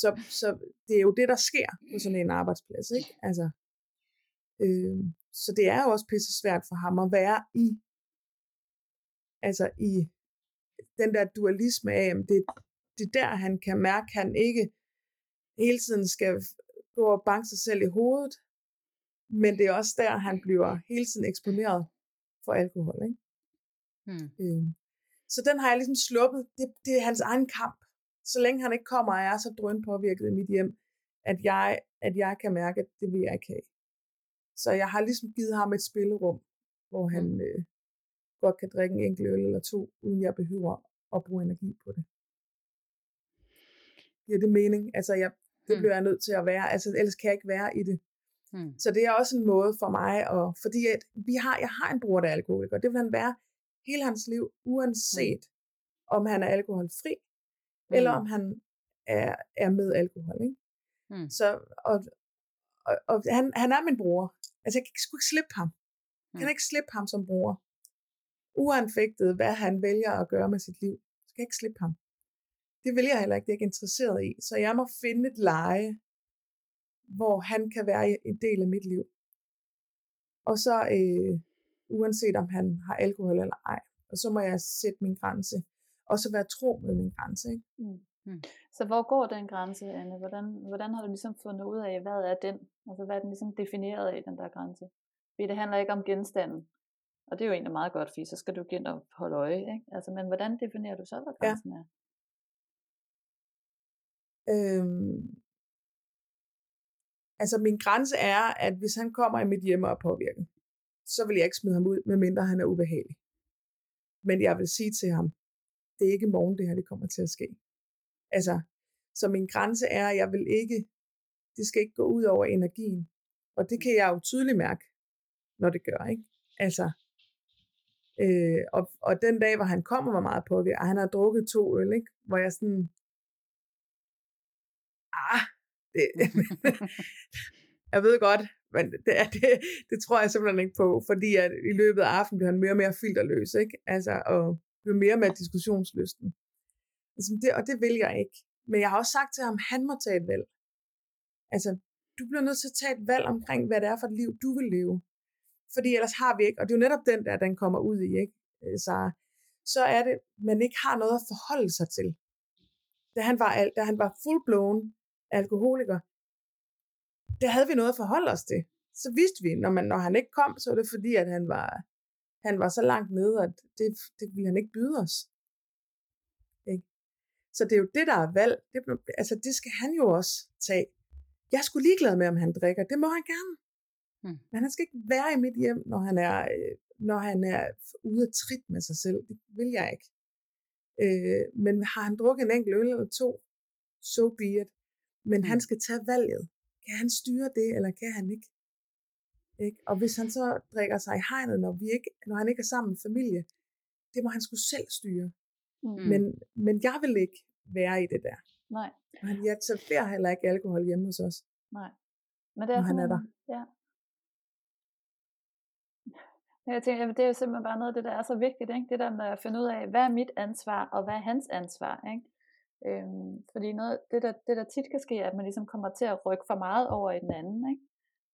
så, så det er jo det, der sker på sådan en arbejdsplads. Ikke? Altså, øh, så det er jo også pisse svært for ham at være i, altså i den der dualisme af, at det, det er der, han kan mærke, at han ikke hele tiden skal gå og banke sig selv i hovedet, men det er også der, han bliver hele tiden eksponeret for alkohol. Ikke? Hmm. Øh, så den har jeg ligesom sluppet. Det, det er hans egen kamp. Så længe han ikke kommer og er så drøn påvirket i mit hjem, at jeg, at jeg kan mærke, at det vil jeg ikke have. Så jeg har ligesom givet ham et spillerum, hvor han hmm. øh, godt kan drikke en enkelt øl eller to, uden jeg behøver at bruge energi på det. Giver det mening? Altså, jeg, det hmm. bliver jeg nødt til at være. Altså, ellers kan jeg ikke være i det. Hmm. Så det er også en måde for mig, at, fordi at vi har, jeg har en bror, der er alkoholiker. Det vil han være hele hans liv, uanset mm. om han er alkoholfri, mm. eller om han er, er med alkohol. Ikke? Mm. Så, og, og, og han, han er min bror. Altså, jeg kan sgu ikke slippe ham. Jeg kan ikke slippe ham som bror. Uanfægtet, hvad han vælger at gøre med sit liv. Så kan jeg ikke slippe ham. Det vil jeg heller ikke, det er jeg ikke interesseret i. Så jeg må finde et leje, hvor han kan være en del af mit liv. Og så, øh, uanset om han har alkohol eller ej. Og så må jeg sætte min grænse. Og så være tro med min grænse. Ikke? Mm. Mm. Så hvor går den grænse, Anne? Hvordan, hvordan har du ligesom fundet ud af, hvad er den? Altså hvad er den ligesom defineret af, den der grænse? Fordi det handler ikke om genstanden. Og det er jo egentlig meget godt, fordi så skal du igen og holde øje. Ikke? Altså, men hvordan definerer du så, hvad grænsen ja. er? Øhm, altså min grænse er, at hvis han kommer i mit hjem og er påvirket, så vil jeg ikke smide ham ud, medmindre han er ubehagelig. Men jeg vil sige til ham, det er ikke i morgen, det her det kommer til at ske. Altså, så min grænse er, at jeg vil ikke, det skal ikke gå ud over energien. Og det kan jeg jo tydeligt mærke, når det gør, ikke? Altså, øh, og, og den dag, hvor han kommer var meget påvirket, og han har drukket to øl, ikke? Hvor jeg sådan, ah, det, jeg ved godt, men det, det, det tror jeg simpelthen ikke på, fordi at i løbet af aftenen bliver han mere og mere filterløs, ikke? Altså, og bliver mere med diskussionslysten. Altså, det, og det vil jeg ikke. Men jeg har også sagt til ham, han må tage et valg. Altså, du bliver nødt til at tage et valg omkring, hvad det er for et liv, du vil leve. Fordi ellers har vi ikke, og det er jo netop den der, den kommer ud i, ikke, øh, Så, Så er det, man ikke har noget at forholde sig til. Da han var, da han var fullblown alkoholiker, det havde vi noget at forholde os til. Så vidste vi, når, man, når han ikke kom, så var det fordi, at han var, han var så langt nede, at det, det ville han ikke byde os. Ikke? Så det er jo det, der er valg. Det, altså, det skal han jo også tage. Jeg skulle sgu ligeglad med, om han drikker. Det må han gerne. Hmm. Men han skal ikke være i mit hjem, når han er, øh, når han er ude af trit med sig selv. Det vil jeg ikke. Øh, men har han drukket en enkelt øl eller to, so be it. Men hmm. han skal tage valget kan han styre det, eller kan han ikke? ikke? Og hvis han så drikker sig i hegnet, når, vi ikke, når han ikke er sammen med familie, det må han skulle selv styre. Mm. Men, men jeg vil ikke være i det der. Nej. Og han, jeg serverer heller ikke alkohol hjemme hos os. Nej. Men det er, når han er der. Ja. Jeg tænker, det er jo simpelthen bare noget af det, der er så vigtigt. Ikke? Det der med at finde ud af, hvad er mit ansvar, og hvad er hans ansvar. Ikke? Øhm, fordi noget, det, der, det der tit kan ske, er, at man ligesom kommer til at rykke for meget over i den anden, ikke?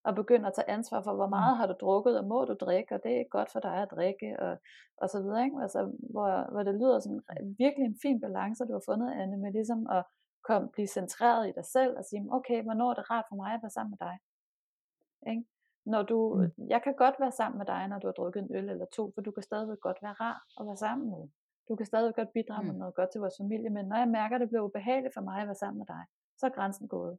og begynder at tage ansvar for, hvor meget mm. har du drukket, og må du drikke, og det er godt for dig at drikke, og, og så videre. Ikke? Altså, hvor, hvor det lyder som virkelig en fin balance, du har fundet, Anne, med ligesom at komme, blive centreret i dig selv, og sige, okay, hvornår er det rart for mig at være sammen med dig? Ikke? Når du, mm. Jeg kan godt være sammen med dig, når du har drukket en øl eller to, for du kan stadigvæk godt være rar at være sammen med. Du kan stadig godt bidrage med mm. noget godt til vores familie, men når jeg mærker, at det bliver ubehageligt for mig at være sammen med dig, så er grænsen gået.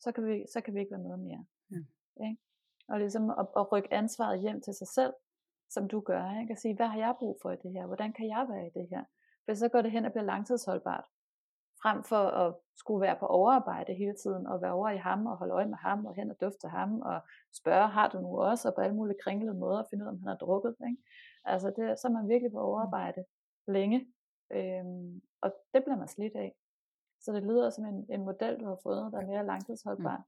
Så kan vi, så kan vi ikke være med mere. Ja. Ikke? Og ligesom at, at rykke ansvaret hjem til sig selv, som du gør. Ikke? At sige, hvad har jeg brug for i det her? Hvordan kan jeg være i det her? For så går det hen og bliver langtidsholdbart. Frem for at skulle være på overarbejde hele tiden, og være over i ham, og holde øje med ham, og hen og dufte ham, og spørge, har du nu også, og på alle mulige kringlede måder, at finde ud af, om han har drukket. Ikke? Altså, det, så er man virkelig på overarbejde længe, øhm, og det bliver man slidt af. Så det lyder som en, en model, du har fået, der er mere langtidsholdbar. Mm.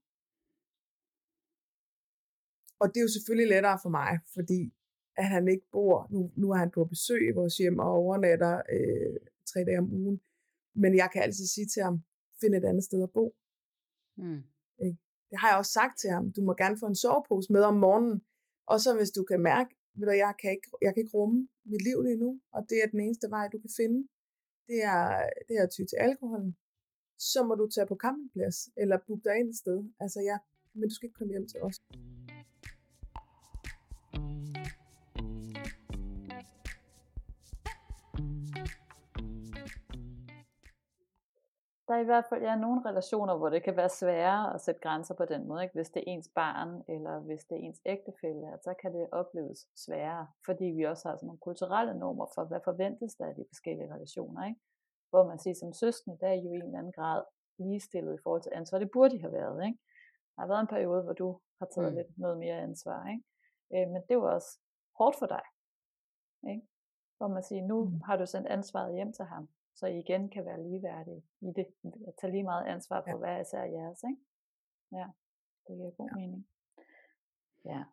Og det er jo selvfølgelig lettere for mig, fordi at han ikke bor, nu, nu er han på besøg i vores hjem og overnatter øh, tre dage om ugen, men jeg kan altid sige til ham, find et andet sted at bo. Mm. Det har jeg også sagt til ham, du må gerne få en sovepose med om morgenen, og så hvis du kan mærke, ved du, jeg, kan ikke, jeg kan ikke rumme mit liv lige nu, og det er den eneste vej, du kan finde, det er, det er at ty til alkoholen, så må du tage på campingplads, eller booke dig ind et sted. Altså ja, men du skal ikke komme hjem til os. Der er i hvert fald ja, nogle relationer, hvor det kan være sværere at sætte grænser på den måde. Ikke? Hvis det er ens barn, eller hvis det er ens ægtefælle, så kan det opleves sværere, fordi vi også har sådan nogle kulturelle normer for, hvad forventes der af de forskellige relationer. Ikke? Hvor man siger, som søskende, der er jo i en eller anden grad ligestillet i forhold til ansvar. Det burde de have været. Ikke? Der har været en periode, hvor du har taget mm. lidt noget mere ansvar. Ikke? Øh, men det var også hårdt for dig. Ikke? Hvor man siger, nu mm. har du sendt ansvaret hjem til ham så I igen kan være ligeværdige i det. At tage lige meget ansvar på ja. hver især jeres. Ikke? Ja, det giver god ja. mening. Ja.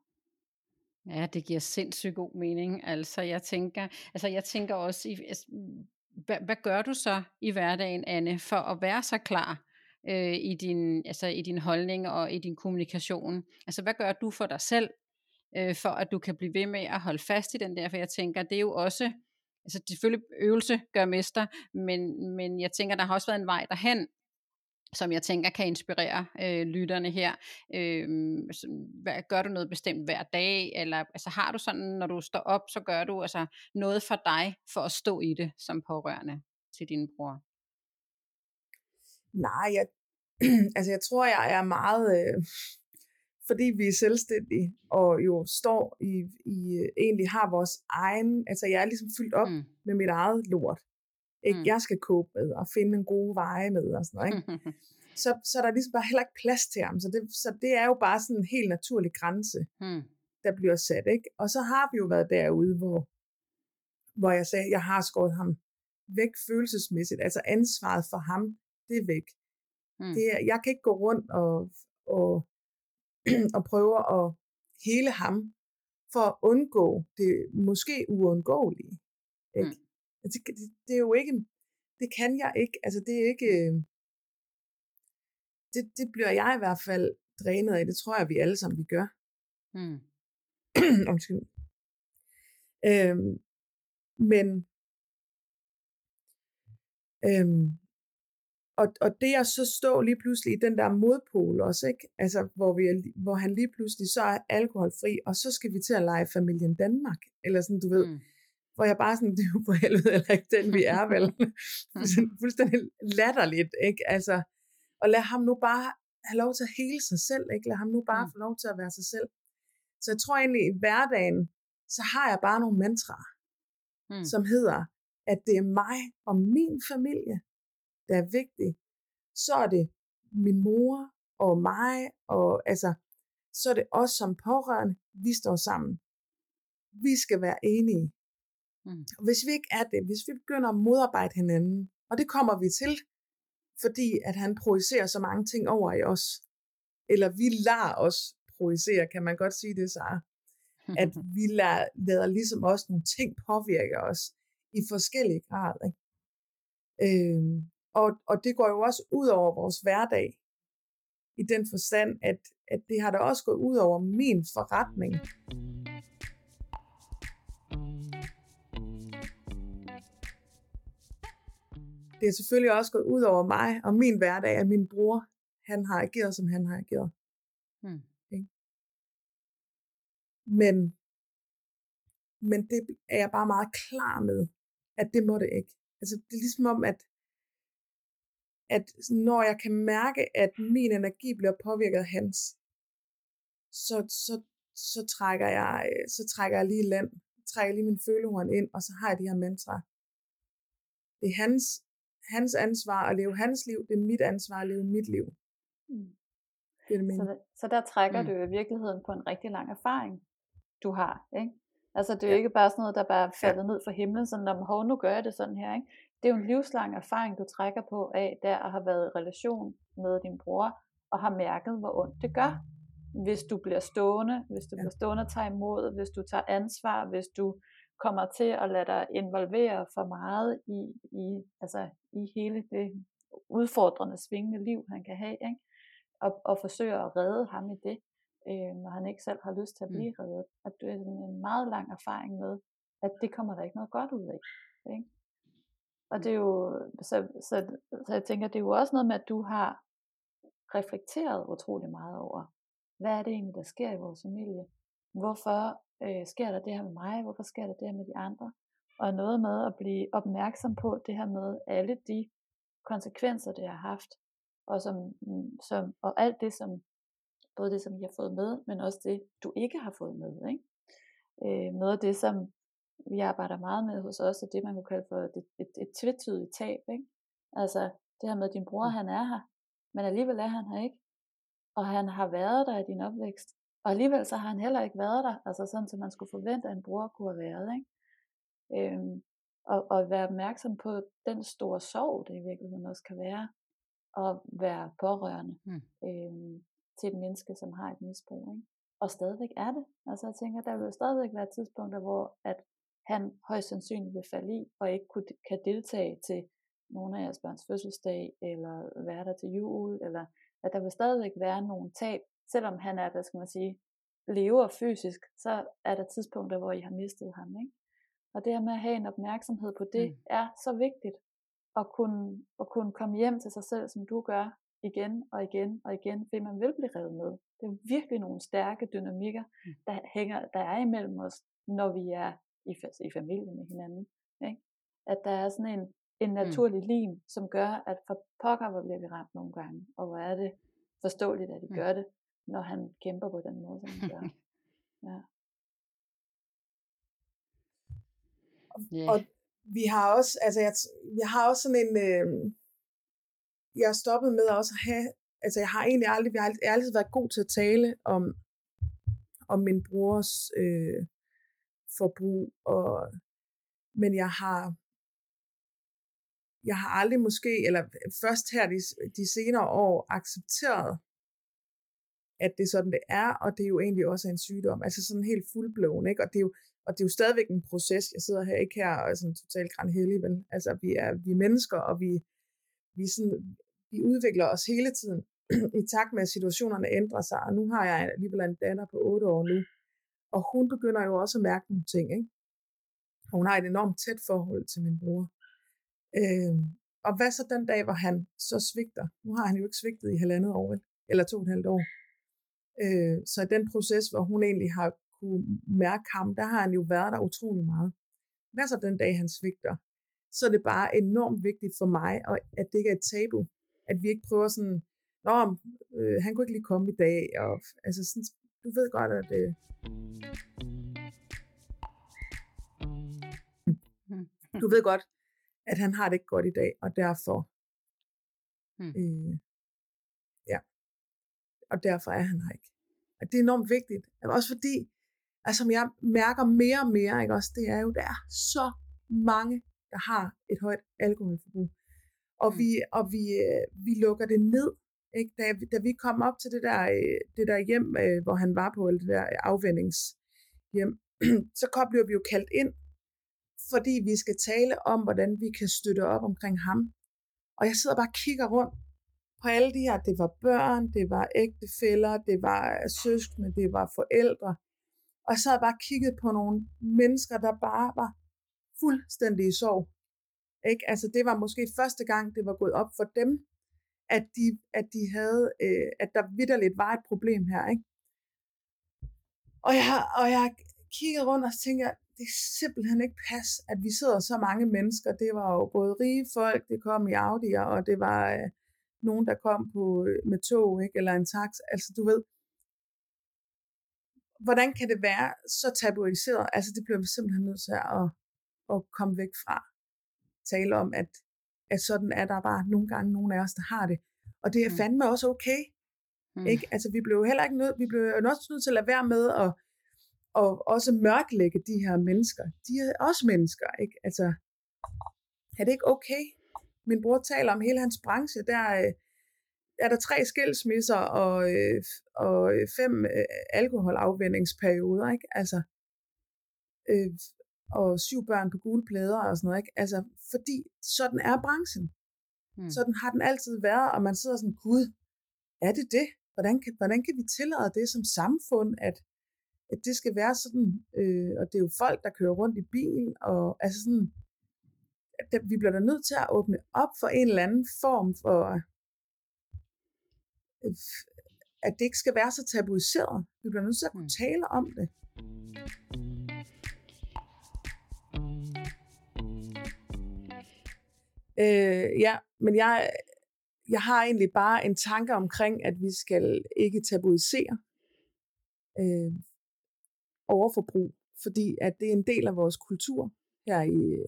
Ja, det giver sindssygt god mening. Altså, jeg tænker, altså, jeg tænker også, i, altså, hvad, hvad gør du så i hverdagen, Anne, for at være så klar øh, i, din, altså, i din holdning og i din kommunikation? Altså, hvad gør du for dig selv, øh, for at du kan blive ved med at holde fast i den der? For jeg tænker, det er jo også altså selvfølgelig øvelse gør mester, men, men jeg tænker, der har også været en vej derhen, som jeg tænker kan inspirere øh, lytterne her. Øh, hvad, gør du noget bestemt hver dag, eller altså, har du sådan, når du står op, så gør du altså, noget for dig, for at stå i det som pårørende til din bror? Nej, jeg, altså jeg tror, jeg er meget, øh, fordi vi er selvstændige, og jo står i, i egentlig har vores egen, altså jeg er ligesom fyldt op mm. med mit eget lort. Ikke? Mm. Jeg skal kåbe med og finde en god veje med og sådan noget. Ikke? så, så er der ligesom bare heller ikke plads til ham. Så det, så det er jo bare sådan en helt naturlig grænse, mm. der bliver sat. Ikke? Og så har vi jo været derude, hvor, hvor jeg sagde, jeg har skåret ham væk følelsesmæssigt. Altså ansvaret for ham, det er væk. Mm. Det er, jeg kan ikke gå rundt og, og og prøver at hele ham for at undgå det måske uundgåelige. Ikke? Mm. Altså, det, det, det er jo ikke, det kan jeg ikke, altså det er ikke, det, det bliver jeg i hvert fald drænet af, det tror jeg, vi alle sammen vi gør. Mm. Undskyld. Øhm, men øhm, og, og det at så stå lige pludselig i den der modpol også, ikke? Altså, hvor, vi er, hvor han lige pludselig så er alkoholfri, og så skal vi til at lege familien Danmark, eller sådan, du ved, mm. hvor jeg bare sådan, det er jo for helvede eller ikke den, vi er vel. fuldstændig latterligt, ikke? Altså, og lad ham nu bare have lov til at hele sig selv, ikke? Lad ham nu bare mm. få lov til at være sig selv. Så jeg tror egentlig, i hverdagen, så har jeg bare nogle mantraer, mm. som hedder, at det er mig og min familie, der er vigtig, så er det min mor og mig, og altså, så er det os som pårørende, vi står sammen. Vi skal være enige. Mm. Hvis vi ikke er det, hvis vi begynder at modarbejde hinanden, og det kommer vi til, fordi at han projicerer så mange ting over i os, eller vi lader os projicere, kan man godt sige det, så at vi lader, lader ligesom også nogle ting påvirke os i forskellige grad. Ikke? Øh, og, og det går jo også ud over vores hverdag, i den forstand, at, at det har da også gået ud over min forretning. Det er selvfølgelig også gået ud over mig og min hverdag, at min bror, han har ageret, som han har ageret. Hmm. Okay. Men, men det er jeg bare meget klar med, at det må det ikke. Altså, det er ligesom om, at at når jeg kan mærke, at min energi bliver påvirket af hans, så, så, så, trækker jeg, så trækker jeg lige land, trækker lige min følehorn ind, og så har jeg de her mantra. Det er hans, hans ansvar at leve hans liv, det er mit ansvar at leve mit liv. Mm. Det er det så, der, så der trækker mm. du i virkeligheden på en rigtig lang erfaring, du har. Ikke? Altså det er jo ja. ikke bare sådan noget, der bare er faldet ja. ned fra himlen, sådan om, hov, nu gør jeg det sådan her. Ikke? Det er jo en livslang erfaring, du trækker på af, der at have været i relation med din bror, og har mærket, hvor ondt det gør, hvis du bliver stående, hvis du ja. bliver stående og tager imod, hvis du tager ansvar, hvis du kommer til at lade dig involvere for meget i, i, altså, i hele det udfordrende, svingende liv, han kan have, ikke? Og, og forsøger at redde ham i det, øh, når han ikke selv har lyst til at blive mm. reddet. At det er en meget lang erfaring med, at det kommer der ikke noget godt ud af. Ikke? Og det er jo, så, så, så jeg tænker, det er jo også noget med, at du har reflekteret utrolig meget over, hvad er det egentlig, der sker i vores familie? Hvorfor øh, sker der det her med mig? Hvorfor sker der det her med de andre? Og noget med at blive opmærksom på det her med alle de konsekvenser, det har haft, og, som, mm, som, og alt det, som både det, som I har fået med, men også det, du ikke har fået med. Ikke? Øh, noget af det, som vi arbejder meget med hos os, er det, man kunne kalde for et, et, et tvetydigt tab. Ikke? Altså det her med, at din bror, mm. han er her, men alligevel er han her ikke. Og han har været der i din opvækst. Og alligevel så har han heller ikke været der, altså sådan, som man skulle forvente, at en bror kunne have været. Ikke? Øhm, og, og være opmærksom på den store sorg, det i virkeligheden også kan være, at være pårørende mm. øhm, til et menneske, som har et misbrug. Ikke? Og stadigvæk er det. Altså jeg tænker, der vil stadigvæk være tidspunkter, hvor at han højst sandsynligt vil falde i, og ikke kunne, kan deltage til nogle af jeres børns fødselsdag, eller være der til jul, eller at der vil stadigvæk være nogle tab, selvom han er, hvad skal man sige, lever fysisk, så er der tidspunkter, hvor I har mistet ham. Ikke? Og det her med at have en opmærksomhed på det, mm. er så vigtigt. At kunne, at kunne komme hjem til sig selv, som du gør, igen og igen og igen, fordi man vil blive revet med. Det er virkelig nogle stærke dynamikker, mm. der, hænger, der er imellem os, når vi er i, i familie med hinanden. Ikke? At der er sådan en, en mm. naturlig mm. lim, som gør, at for pokker, hvor bliver vi ramt nogle gange, og hvor er det forståeligt, at de mm. gør det, når han kæmper på den måde, som han gør. Ja. Yeah. Og vi har også, altså jeg, vi har også sådan en, øh, jeg har stoppet med også at have, altså jeg har egentlig aldrig, jeg har aldrig, jeg har altid været god til at tale om, om min brors øh, forbrug, og, men jeg har, jeg har aldrig måske, eller øh, først her de, de senere år, accepteret, at det er sådan, det er, og det er jo egentlig også en sygdom. Altså sådan helt fuldblåen, ikke? Og det er jo, og det er jo stadigvæk en proces. Jeg sidder her ikke her og er sådan totalt granhellig, vel? Altså, vi er, vi er mennesker, og vi, vi, sådan, vi udvikler os hele tiden i takt med, at situationerne ændrer sig. Og nu har jeg alligevel en datter på 8 år nu, og hun begynder jo også at mærke nogle ting, ikke? Og hun har et enormt tæt forhold til min bror. Øh, og hvad så den dag, hvor han så svigter? Nu har han jo ikke svigtet i halvandet år, eller to og et halvt år. Øh, så den proces, hvor hun egentlig har kunne mærke ham, der har han jo været der utrolig meget. Hvad så den dag, han svigter? Så er det bare enormt vigtigt for mig, at det ikke er et tabu. At vi ikke prøver sådan, Nå, øh, han kunne ikke lige komme i dag. Og, altså sådan, du ved godt, at. Øh, du ved godt, at han har det ikke godt i dag, og derfor... Mm. Øh, ja. Og derfor er han her ikke. Og det er enormt vigtigt. Også fordi, altså som jeg mærker mere og mere, ikke også, det er jo, der er så mange, der har et højt alkoholforbrug. Og, mm. vi, og vi, øh, vi lukker det ned. Ikke? Da, da vi kom op til det der, øh, det der hjem, øh, hvor han var på, eller det der afvendingshjem, så kom, blev vi jo kaldt ind, fordi vi skal tale om, hvordan vi kan støtte op omkring ham. Og jeg sidder bare og kigger rundt på alle de her, det var børn, det var ægtefæller, det var øh, søskende, det var forældre. Og jeg sad bare og kiggede på nogle mennesker, der bare var fuldstændig i sorg. Ikke? Altså det var måske første gang, det var gået op for dem, at de, at de havde, øh, at der vidderligt var et problem her. Ikke? Og, jeg, og jeg kiggede rundt og tænkte, det er simpelthen ikke pas, at vi sidder så mange mennesker. Det var jo både rige folk, det kom i Audi'er, og det var øh, nogen, der kom på, øh, med tog, ikke? eller en taxa. Altså du ved, hvordan kan det være så tabuiseret? Altså det bliver vi simpelthen nødt til at, at komme væk fra. Tale om, at at sådan er der bare nogle gange nogle af os, der har det. Og det er Mm. fandme også okay. Mm. Ikke? Altså, vi blev heller ikke nødt, vi blev jo også nødt til at lade være med at, at også mørklægge de her mennesker. De er også mennesker, ikke? Altså, er det ikke okay? Min bror taler om hele hans branche, der øh, er der tre skilsmisser og, øh, og øh, fem øh, alkoholafvendingsperioder, ikke? Altså, øh, og syv børn på gule plader og sådan noget, ikke? Altså, fordi sådan er branchen. Mm. Sådan har den altid været, og man sidder sådan, gud, er det det? Hvordan kan, hvordan kan vi tillade det som samfund, at, at det skal være sådan, øh, og det er jo folk, der kører rundt i bil, og altså sådan, at vi bliver da nødt til at åbne op for en eller anden form for, øh, at det ikke skal være så tabuiseret. Vi bliver nødt til at kunne Mm. tale om det. Øh, ja, men jeg, jeg har egentlig bare en tanke omkring, at vi skal ikke tabuisere øh, overforbrug, fordi at det er en del af vores kultur her i,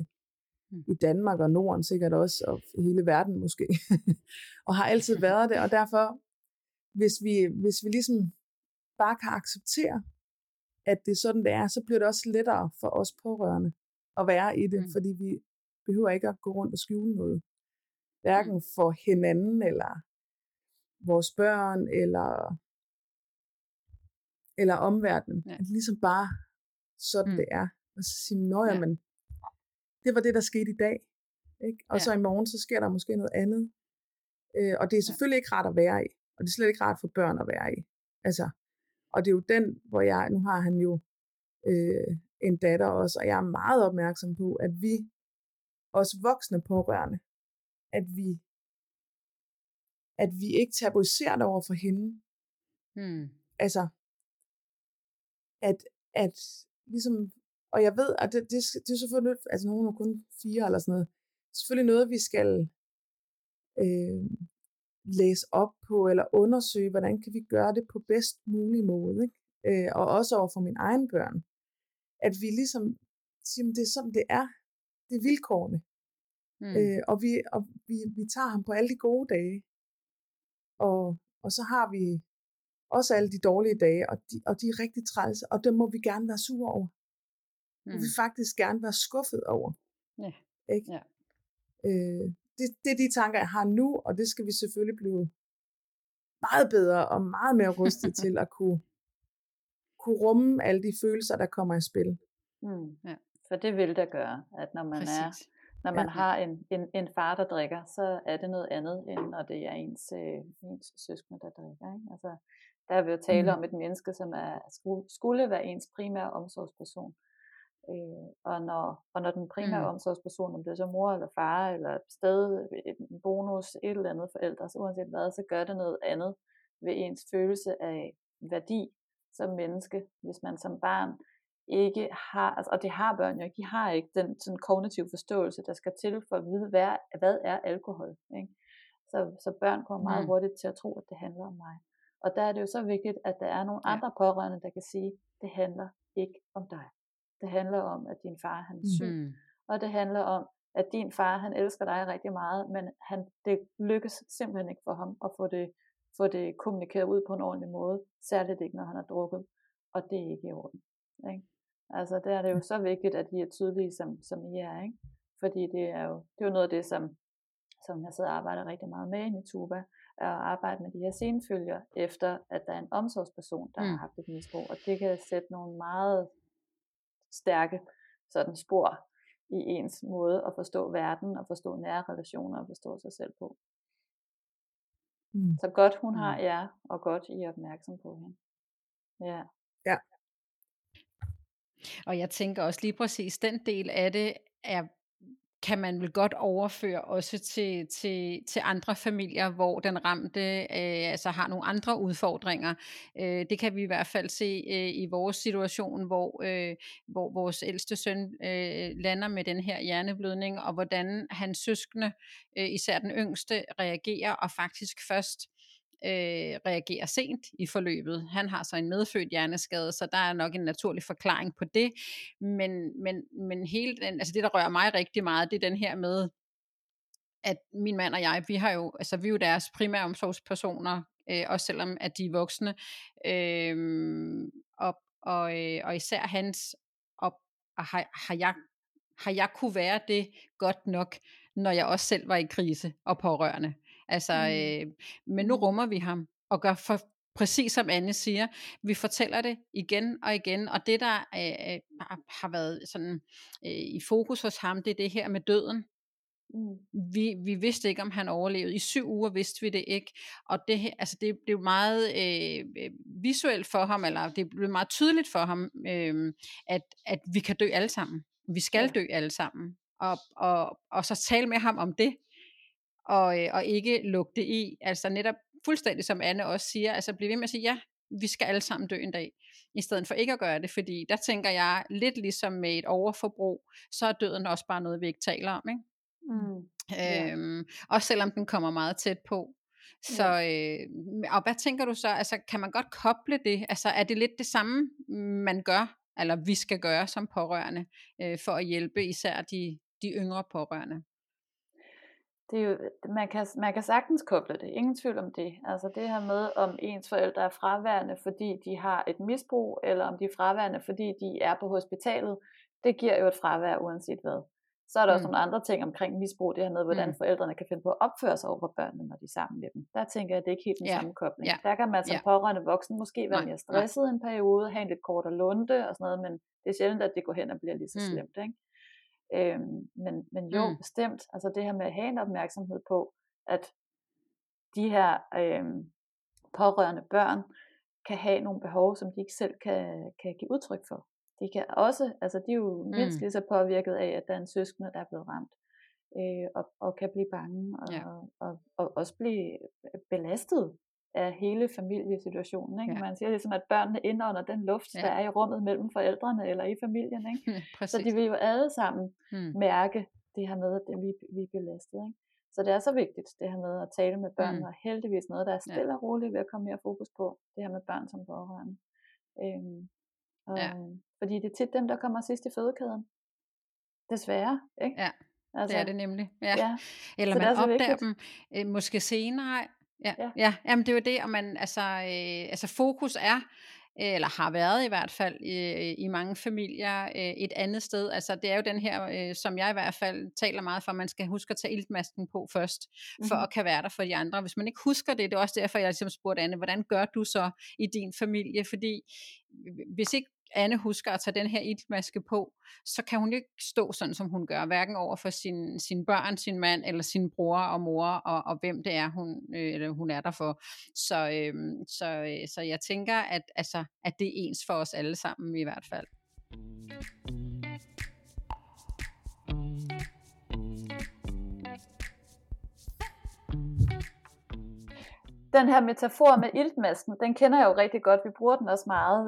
Mm. i Danmark og Norden sikkert også, og hele verden måske, og har altid været det, og derfor, hvis vi, hvis vi ligesom bare kan acceptere, at det er sådan, det er, så bliver det også lettere for os pårørende at være i det, mm. fordi vi behøver ikke at gå rundt og skjule noget. Hverken for hinanden, eller vores børn, eller, eller omverdenen. Ja. Ja. At ligesom bare sådan Mm. mm. det er. Og så sige, nå ja, Ja. men det var det, der skete i dag. Ikke? Og Ja. ja. så i morgen, så sker der måske noget andet. Øh, og det er selvfølgelig ikke rart at være i. Og det er slet ikke rart for børn at være i. Altså, og det er jo den, hvor jeg, nu har han jo øh, en datter også, og jeg er meget opmærksom på, at vi, os voksne pårørende, at vi, at vi ikke tabuiserer det over for hende. Mm. Altså, at, at ligesom, og jeg ved, at det, det, det er selvfølgelig, altså nogen er kun fire eller sådan noget, selvfølgelig noget, vi skal øh, læse op på, eller undersøge, hvordan kan vi gøre det på bedst mulig måde, ikke? Øh, og også over for mine egne børn, at vi ligesom siger, "Men det er sådan, det er, det er vilkårene, Mm. Øh, og vi, og vi, vi tager ham på alle de gode dage. Og, og så har vi også alle de dårlige dage, og de, og de er rigtig trælse, og dem må vi gerne være sure over. Mm. Vi vil faktisk gerne være skuffet over. Ja. Ikke? Ja. Øh, det, det er de tanker, jeg har nu, og det skal vi selvfølgelig blive meget bedre og meget mere rustet til at kunne, kunne rumme alle de følelser, der kommer i spil. Mm. Ja. For det vil der gøre, at når man er Præcis. Når man Ja. har en, en, en far, der drikker, så er det noget andet, end når det er ens, øh, ens søskende, der drikker. Ikke? Altså, der er vi jo tale Mhm. om et menneske, som er, skulle, være ens primære omsorgsperson. Øh, og, når, og når den primære Mm. mm. omsorgsperson, om det er så mor eller far, eller stadig en bonus, et eller andet forældre, så uanset hvad, så gør det noget andet ved ens følelse af værdi som menneske, hvis man som barn ikke har, altså, og det har børn jo ikke, de har ikke den sådan kognitive forståelse, der skal til for at vide, hvad, hvad er alkohol. Ikke? Så, så børn kommer meget Mm. hurtigt til at tro, at det handler om mig. Og der er det jo så vigtigt, at der er nogle andre pårørende, der kan sige, det handler ikke om dig. Det handler om, at din far han er syg, Mm. og det handler om, at din far han elsker dig rigtig meget, men han, det lykkes simpelthen ikke for ham at få det, få det kommunikeret ud på en ordentlig måde, særligt ikke når han har drukket, og det er ikke i orden. Ikke? Altså der er det jo så vigtigt, at I er tydelige, som, som I er, ikke? fordi det er, jo, det er jo noget af det, som, som jeg sidder og arbejder rigtig meget med i Tuba, er at arbejde med de her senfølger, efter at der er en omsorgsperson, der mm. har Mm. haft et misbrug, og det kan sætte nogle meget stærke sådan spor i ens måde at forstå verden, og forstå nære relationer, og forstå sig selv på. Mm. Så godt hun Mm. har jer, og godt I er opmærksom på hende. Ja. Og jeg tænker også lige præcis, den del af det er kan man vel godt overføre også til, til, til andre familier, hvor den ramte øh, altså har nogle andre udfordringer. Øh, det kan vi i hvert fald se øh, i vores situation, hvor, øh, hvor vores ældste søn øh, lander med den her hjerneblødning, og hvordan hans søskende, øh, især den yngste, reagerer, og faktisk først øh, reagerer sent i forløbet. Han har så en medfødt hjerneskade, så der er nok en naturlig forklaring på det. Men, men, men hele den, altså det, der rører mig rigtig meget, det er den her med, at min mand og jeg, vi har jo, altså vi er jo deres primære omsorgspersoner, øh, også selvom at de er voksne. Øh, og, og, øh, og især hans, og, og har, har, jeg, har jeg kunne være det godt nok, når jeg også selv var i krise og pårørende. Altså, mm. øh, men nu rummer vi ham og gør for, præcis som Anne siger, vi fortæller det igen og igen, og det der øh, øh har været sådan øh, i fokus hos ham, det er det her med døden. Mm. Vi, vi vidste ikke, om han overlevede. I syv uger vidste vi det ikke. Og det, altså det blev meget øh, øh, visuelt for ham, eller det blev meget tydeligt for ham, øh, at, at vi kan dø alle sammen. Vi skal ja. dø alle sammen. Og, og, og så tale med ham om det, og, øh, og ikke lukke det i. Altså netop fuldstændig som Anne også siger, altså blive ved med at sige, ja, vi skal alle sammen dø en dag, i stedet for ikke at gøre det, fordi der tænker jeg, lidt ligesom med et overforbrug, så er døden også bare noget, vi ikke taler om, ikke? Mm. Øhm, Også selvom den kommer meget tæt på. Så, øh, og hvad tænker du så, altså kan man godt koble det, altså er det lidt det samme, man gør, eller vi skal gøre som pårørende, øh, for at hjælpe især de, de yngre pårørende? Det er jo, man, kan, man kan sagtens koble det, ingen tvivl om det. Altså det her med, om ens forældre er fraværende, fordi de har et misbrug, eller om de er fraværende, fordi de er på hospitalet, det giver jo et fravær uanset hvad. Så er der mm. også nogle andre ting omkring misbrug, det her med, hvordan mm. forældrene kan finde på at opføre sig over for børnene, når de er sammen med dem. Der tænker jeg, at det er ikke helt den ja. samme kobling. Ja. Der kan man som ja. pårørende voksen måske være mere stresset Nej. en periode, have en lidt kortere lunde og sådan noget, men det er sjældent, at det går hen og bliver lige så mm. slemt. Ikke? Øhm, men, men jo, mm. bestemt, altså det her med at have en opmærksomhed på, at de her øhm, pårørende børn kan have nogle behov, som de ikke selv kan, kan give udtryk for de kan også, altså de er jo mindst mm. lige så påvirket af, at der er en søskende, der er blevet ramt, øh, og, og kan blive bange, og, ja. og, og, og også blive belastet af hele familiesituationen. Ikke? Ja. Man siger ligesom, at børnene indånder den luft, ja. der er i rummet mellem forældrene eller i familien. Ikke? Ja, så de vil jo alle sammen mm. mærke det her med, at vi, vi er belastet. Ikke? Så det er så vigtigt, det her med at tale med børn, mm. og heldigvis noget, der er stille og roligt ved at komme mere fokus på, det her med børn som pårørende. Øhm, og, ja. Fordi det er tit dem, der kommer sidst i fødekæden. Desværre, ikke? Ja, altså, det er det nemlig. Ja. ja. Eller så man opdager vigtigt. dem øh, måske senere. Ja, ja. ja. Jamen, det er jo det, og man, altså, øh, altså fokus er, eller har været i hvert fald i, i mange familier øh, et andet sted. Altså det er jo den her, øh, som jeg i hvert fald taler meget for, man skal huske at tage iltmasken på først, for mm-hmm. at kan være der for de andre. Hvis man ikke husker det, det er også derfor, jeg ligesom spurgte Anne, hvordan gør du så i din familie? Fordi hvis ikke Anne husker at tage den her iltmaske på, så kan hun ikke stå sådan, som hun gør, hverken over for sin, sin børn, sin mand, eller sin bror og mor, og, og hvem det er, hun, øh, eller hun er der for. Så, øh, så, øh, så jeg tænker, at, altså, at det er ens for os alle sammen i hvert fald. Den her metafor med iltmasken, den kender jeg jo rigtig godt. Vi bruger den også meget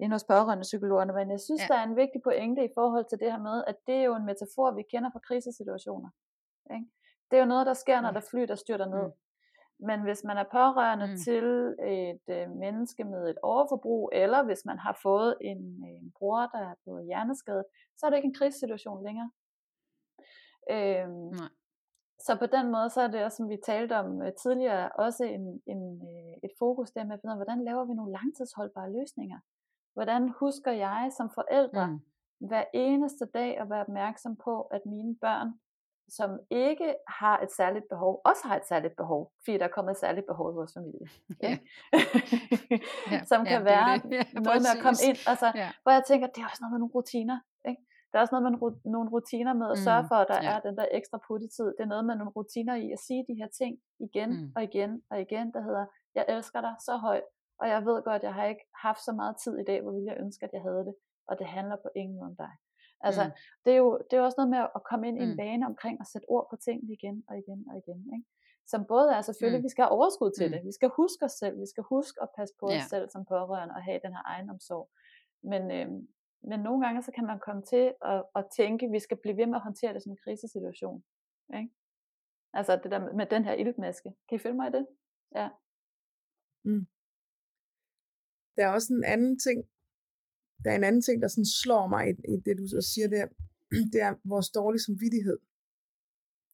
inde hos pårørende psykologerne, men jeg synes, ja. der er en vigtig pointe i forhold til det her med, at det er jo en metafor, vi kender fra krisesituationer. Ikke? Det er jo noget, der sker, når der fly, der styrter ned. Mm. Men hvis man er pårørende mm. til et øh, menneske med et overforbrug, eller hvis man har fået en, en bror, der er blevet hjerneskadet, så er det ikke en krisesituation længere. Øhm, Nej. Så på den måde, så er det også, som vi talte om øh, tidligere, også en, en, øh, et fokus der med at finde ud af, hvordan laver vi nogle langtidsholdbare løsninger? Hvordan husker jeg som forældre mm. hver eneste dag at være opmærksom på, at mine børn, som ikke har et særligt behov, også har et særligt behov, fordi der er kommet et særligt behov i vores familie. Ja. ja. som kan ja, være det. Ja, noget med at komme ind, altså, ja. hvor jeg tænker, det er også noget med nogle rutiner. Er også noget med nogle rutiner med at sørge mm, for, at der ja. er den der ekstra puttetid. Det er noget med nogle rutiner i at sige de her ting igen mm. og igen og igen, der hedder, jeg elsker dig så højt, og jeg ved godt, at jeg har ikke haft så meget tid i dag, hvor ville jeg ønske, at jeg havde det, og det handler på ingen måde om dig. Altså, mm. det, er jo, det er jo også noget med at komme ind i en mm. vane omkring at sætte ord på ting igen og igen og igen. Ikke? Som både er selvfølgelig, mm. vi skal have overskud til mm. det, vi skal huske os selv, vi skal huske at passe på ja. os selv som pårørende og have den her egen omsorg. Men, øhm, men nogle gange så kan man komme til at, at tænke, at vi skal blive ved med at håndtere det som en krisesituation. Ikke? Altså det der med den her iltmaske. Kan I følge mig i det? Ja. Mm. Der er også en anden ting, der er en anden ting, der sådan slår mig i, i det, du så siger der, det er vores dårlige samvittighed.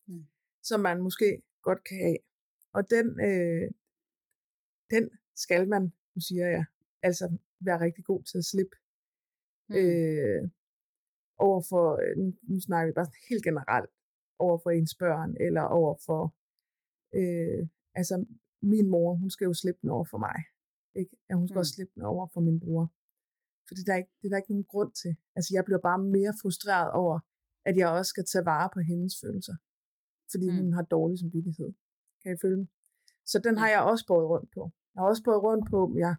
Mm. som man måske godt kan have. Og den, øh, den skal man, nu siger jeg, altså være rigtig god til at slippe. Mm. Øh, overfor, øh, nu, nu snakker vi bare helt generelt, over for ens børn, eller over for, øh, altså min mor, hun skal jo slippe den over for mig. Ikke? Ja, hun skal mm. også slippe den over for min bror. For det er, der ikke, det er der ikke nogen grund til. Altså jeg bliver bare mere frustreret over, at jeg også skal tage vare på hendes følelser. Fordi mm. hun har dårlig samvittighed. Kan I følge Så den har jeg også båret rundt på. Jeg har også båret rundt på, ja,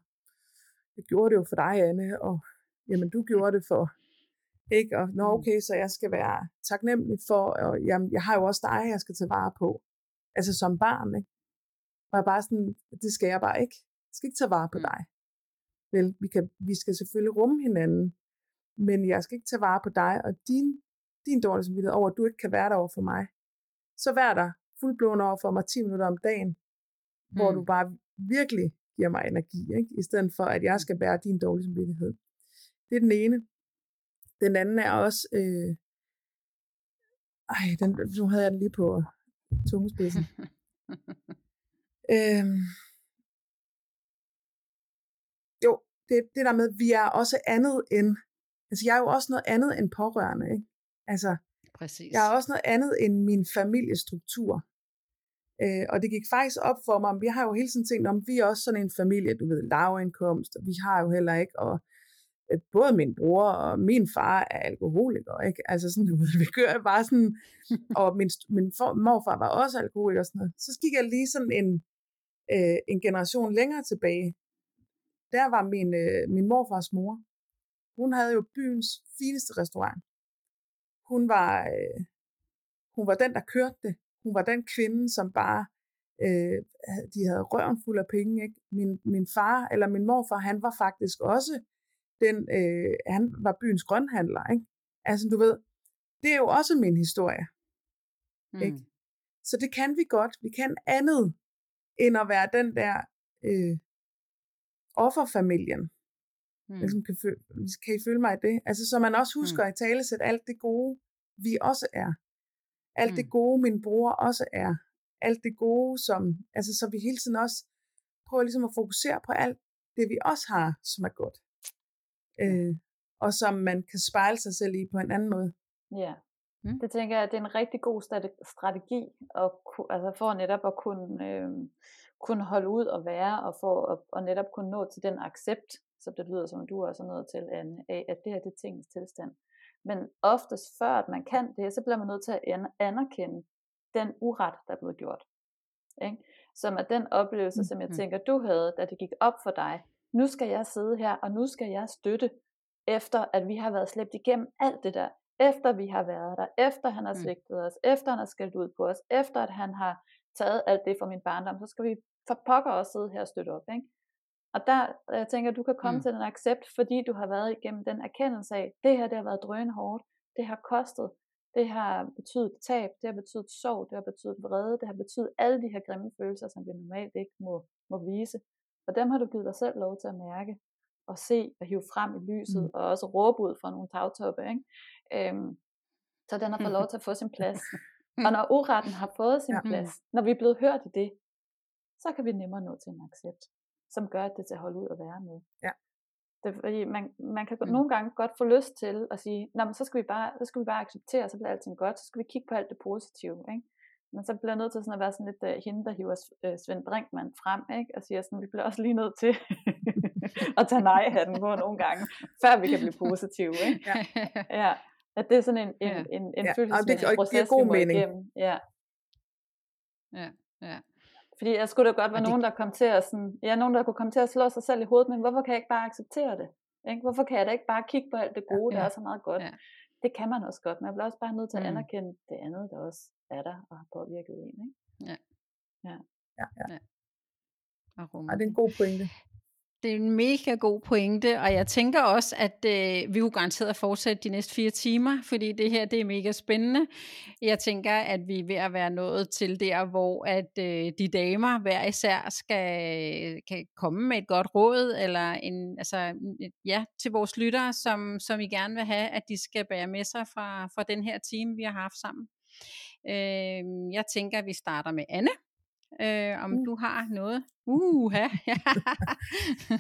jeg gjorde det jo for dig, Anne, og jamen, du gjorde det for, ikke? Og nå, mm. okay, så jeg skal være taknemmelig for, og jamen, jeg har jo også dig, jeg skal tage vare på. Altså som barn, ikke? Og jeg bare sådan, det skal jeg bare ikke. Jeg skal ikke tage vare på mm. dig. Vel, vi, kan, vi skal selvfølgelig rumme hinanden, men jeg skal ikke tage vare på dig, og din, din dårlige samvittighed over, at du ikke kan være der over for mig. Så vær der fuldblåen over for mig 10 minutter om dagen, mm. hvor du bare virkelig giver mig energi, ikke? i stedet for, at jeg skal bære din dårlige samvittighed. Det er den ene. Den anden er også, øh, ej, den, nu havde jeg den lige på tungespidsen. øhm, jo, det, det der med, vi er også andet end, altså jeg er jo også noget andet end pårørende, ikke? Altså, Præcis. jeg er også noget andet end min familiestruktur. Øh, og det gik faktisk op for mig, vi har jo hele tiden tænkt om, vi er også sådan en familie, du ved, lavindkomst, og vi har jo heller ikke, og Øh, både min bror og min far er alkoholiker, ikke? Altså sådan, du ved, vi kører bare sådan, og min, min for, morfar var også alkoholiker og sådan noget. Så gik jeg lige sådan en, øh, en generation længere tilbage. Der var min, øh, min morfars mor. Hun havde jo byens fineste restaurant. Hun var, øh, hun var den, der kørte det hun var den kvinde, som bare, øh, de havde røven fuld af penge. Ikke? Min, min far, eller min morfar, han var faktisk også den, øh, han var byens grønhandler. Ikke? Altså du ved, det er jo også min historie. Mm. Ikke? Så det kan vi godt. Vi kan andet, end at være den der øh, offerfamilien. Mm. Ligesom kan, føle, kan I føle mig i det? Altså, så man også husker mm. at tale sæt alt det gode, vi også er. Alt mm. det gode, min bror også er. Alt det gode, som, altså, så vi hele tiden også prøver ligesom at fokusere på alt det, vi også har, som er godt. Øh, og som man kan spejle sig selv i på en anden måde. Ja, mm. det tænker jeg, det er en rigtig god strategi, og, altså for netop at kunne, øh, kunne holde ud og være, og for at og netop kunne nå til den accept, som det lyder som du også er nået til, Anne, af at det her det er tingens tilstand. Men oftest før at man kan det, så bliver man nødt til at anerkende den uret, der er blevet gjort. Ikke? Som er den oplevelse, som jeg mm-hmm. tænker, du havde, da det gik op for dig. Nu skal jeg sidde her, og nu skal jeg støtte, efter at vi har været slæbt igennem alt det der. Efter vi har været der, efter han har mm. svigtet os, efter han har skældt ud på os, efter at han har taget alt det fra min barndom, så skal vi for pokker også sidde her og støtte op. Ikke? Og der, jeg tænker, du kan komme mm. til den accept, fordi du har været igennem den erkendelse af, det her det har været drøn hårdt, det har kostet, det har betydet tab, det har betydet sorg, det har betydet vrede, det har betydet alle de her grimme følelser, som vi normalt ikke må, må vise. Og dem har du givet dig selv lov til at mærke, og se og hive frem i lyset, mm. og også råbe ud fra nogle tagtoppe. Ikke? Øhm, så den har fået lov til at få sin plads. og når uretten har fået sin ja. plads, når vi er blevet hørt i det, så kan vi nemmere nå til en accept som gør, at det til at holde ud og være med. Ja. Det fordi man, man kan mm. nogle gange godt få lyst til at sige, Nå, men så skal vi bare, så skal vi bare acceptere, så bliver alting godt, så skal vi kigge på alt det positive, ikke? Men så bliver jeg nødt til sådan at være sådan lidt uh, hende, der hiver uh, Svend Brinkmann frem, ikke? og siger sådan, vi bliver også lige nødt til at tage nej-hatten på nogle gange, før vi kan blive positive. Ikke? Ja. ja. At det er sådan en, en, en, en ja. følelsesmæssig proces, vi må mening. igennem. Ja. Ja, ja. Fordi jeg skulle da godt være nogen, der kom til at sådan, ja, nogen, der kunne komme til at slå sig selv i hovedet, men hvorfor kan jeg ikke bare acceptere det? Ikke? Hvorfor kan jeg da ikke bare kigge på alt det gode, ja. der er så meget godt? Ja. Det kan man også godt, men jeg bliver også bare nødt til at mm. anerkende det andet, der også er der og har påvirket en. Ikke? Ja. Ja. Ja, ja. ja. Og ja, det er en god pointe det er en mega god pointe, og jeg tænker også, at øh, vi er garanteret fortsætte de næste fire timer, fordi det her det er mega spændende. Jeg tænker, at vi er ved at være nået til der, hvor at øh, de damer hver især skal kan komme med et godt råd, eller en, altså, ja, til vores lyttere, som, som I gerne vil have, at de skal bære med sig fra, fra den her time, vi har haft sammen. Øh, jeg tænker, at vi starter med Anne. Øh, om Uh. du har noget. Uh, ja.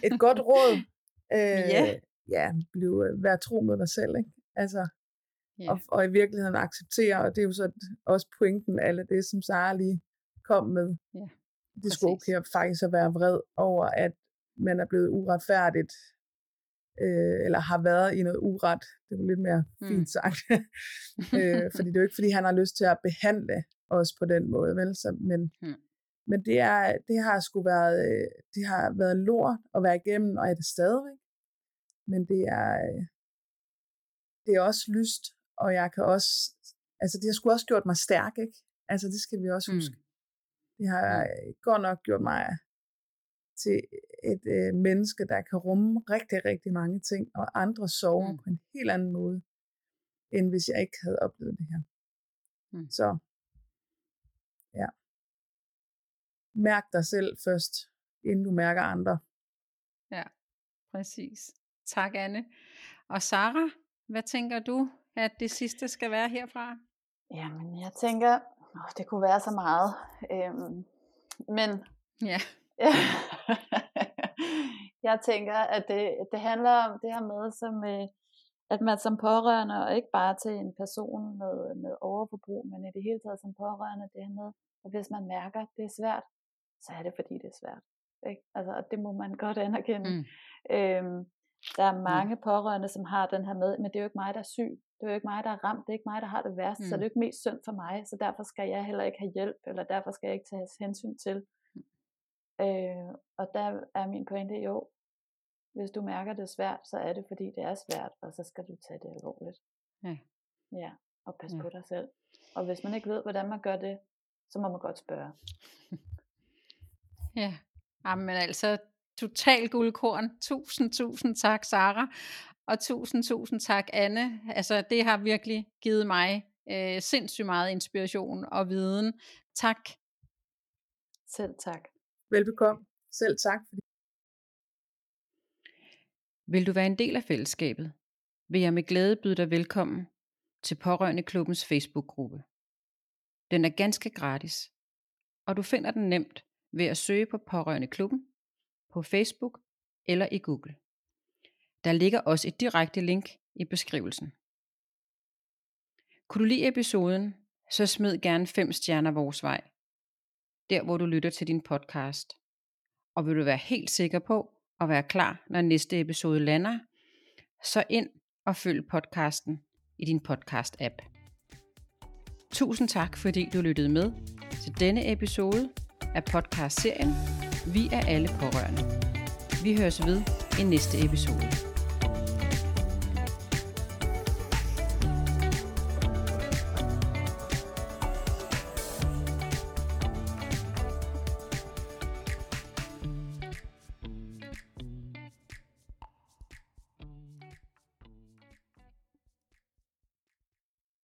Et godt råd. Øh, Ja. Ja, bliv, øh, vær tro med dig selv, ikke? Altså, Ja. og, og i virkeligheden acceptere, og det er jo så også pointen af alt det, som Sara lige kom med. Ja, det skulle okay faktisk at være vred over, at man er blevet uretfærdigt, øh, eller har været i noget uret. Det er lidt mere Mm. fint sagt. øh, fordi det er jo ikke, fordi han har lyst til at behandle os på den måde, vel? Så, men, Mm. Men det, er, det har sgu været, øh, det har været lort at være igennem, og er det stadigvæk. Men det er, øh, det er også lyst, og jeg kan også, altså det har sgu også gjort mig stærk, ikke? Altså det skal vi også Mm. huske. Det har øh, godt nok gjort mig til et øh, menneske, der kan rumme rigtig, rigtig mange ting, og andre sover Mm. mm. på en helt anden måde, end hvis jeg ikke havde oplevet det her. Mm. Så, ja. Mærk dig selv først, inden du mærker andre. Ja, præcis. Tak, Anne. Og Sara, hvad tænker du, at det sidste skal være herfra? Jamen, jeg tænker, åh, det kunne være så meget. Øhm, men Ja. jeg tænker, at det, det handler om det her med, som, øh, at man som pårørende, og ikke bare til en person med, med overforbrug, men i det hele taget som pårørende, det her med, at hvis man mærker, at det er svært, så er det fordi, det er svært. Ikke? Altså, og det må man godt anerkende. Mm. Øhm, der er mange pårørende, som har den her med, men det er jo ikke mig, der er syg. Det er jo ikke mig, der er ramt. Det er ikke mig, der har det værst. Mm. Så Mm. det er jo ikke mest synd for mig. Så derfor skal jeg heller ikke have hjælp, eller derfor skal jeg ikke tage hensyn til. Øh, og der er min pointe jo, hvis du mærker det er svært, så er det fordi det er svært, og så skal du tage det alvorligt. Ja. Ja, og pas Ja. på dig selv. Og hvis man ikke ved, hvordan man gør det, så må man godt spørge. Ja, Jamen, altså total guldkorn. Tusind, tusind tak, Sara. Og tusind, tusind tak, Anne. Altså, det har virkelig givet mig øh, sindssygt meget inspiration og viden. Tak. Selv tak. Velbekomme. Selv tak. Fordi Vil du være en del af fællesskabet, vil jeg med glæde byde dig velkommen til Pårørende Klubbens Facebook-gruppe. Den er ganske gratis, og du finder den nemt ved at søge på Pårørende Klubben på Facebook eller i Google. Der ligger også et direkte link i beskrivelsen. Kunne du lide episoden, så smid gerne 5 stjerner vores vej, der hvor du lytter til din podcast. Og vil du være helt sikker på at være klar, når næste episode lander, så ind og følg podcasten i din podcast-app. Tusind tak, fordi du lyttede med til denne episode af podcastserien Vi er alle pårørende. Vi høres ved i næste episode.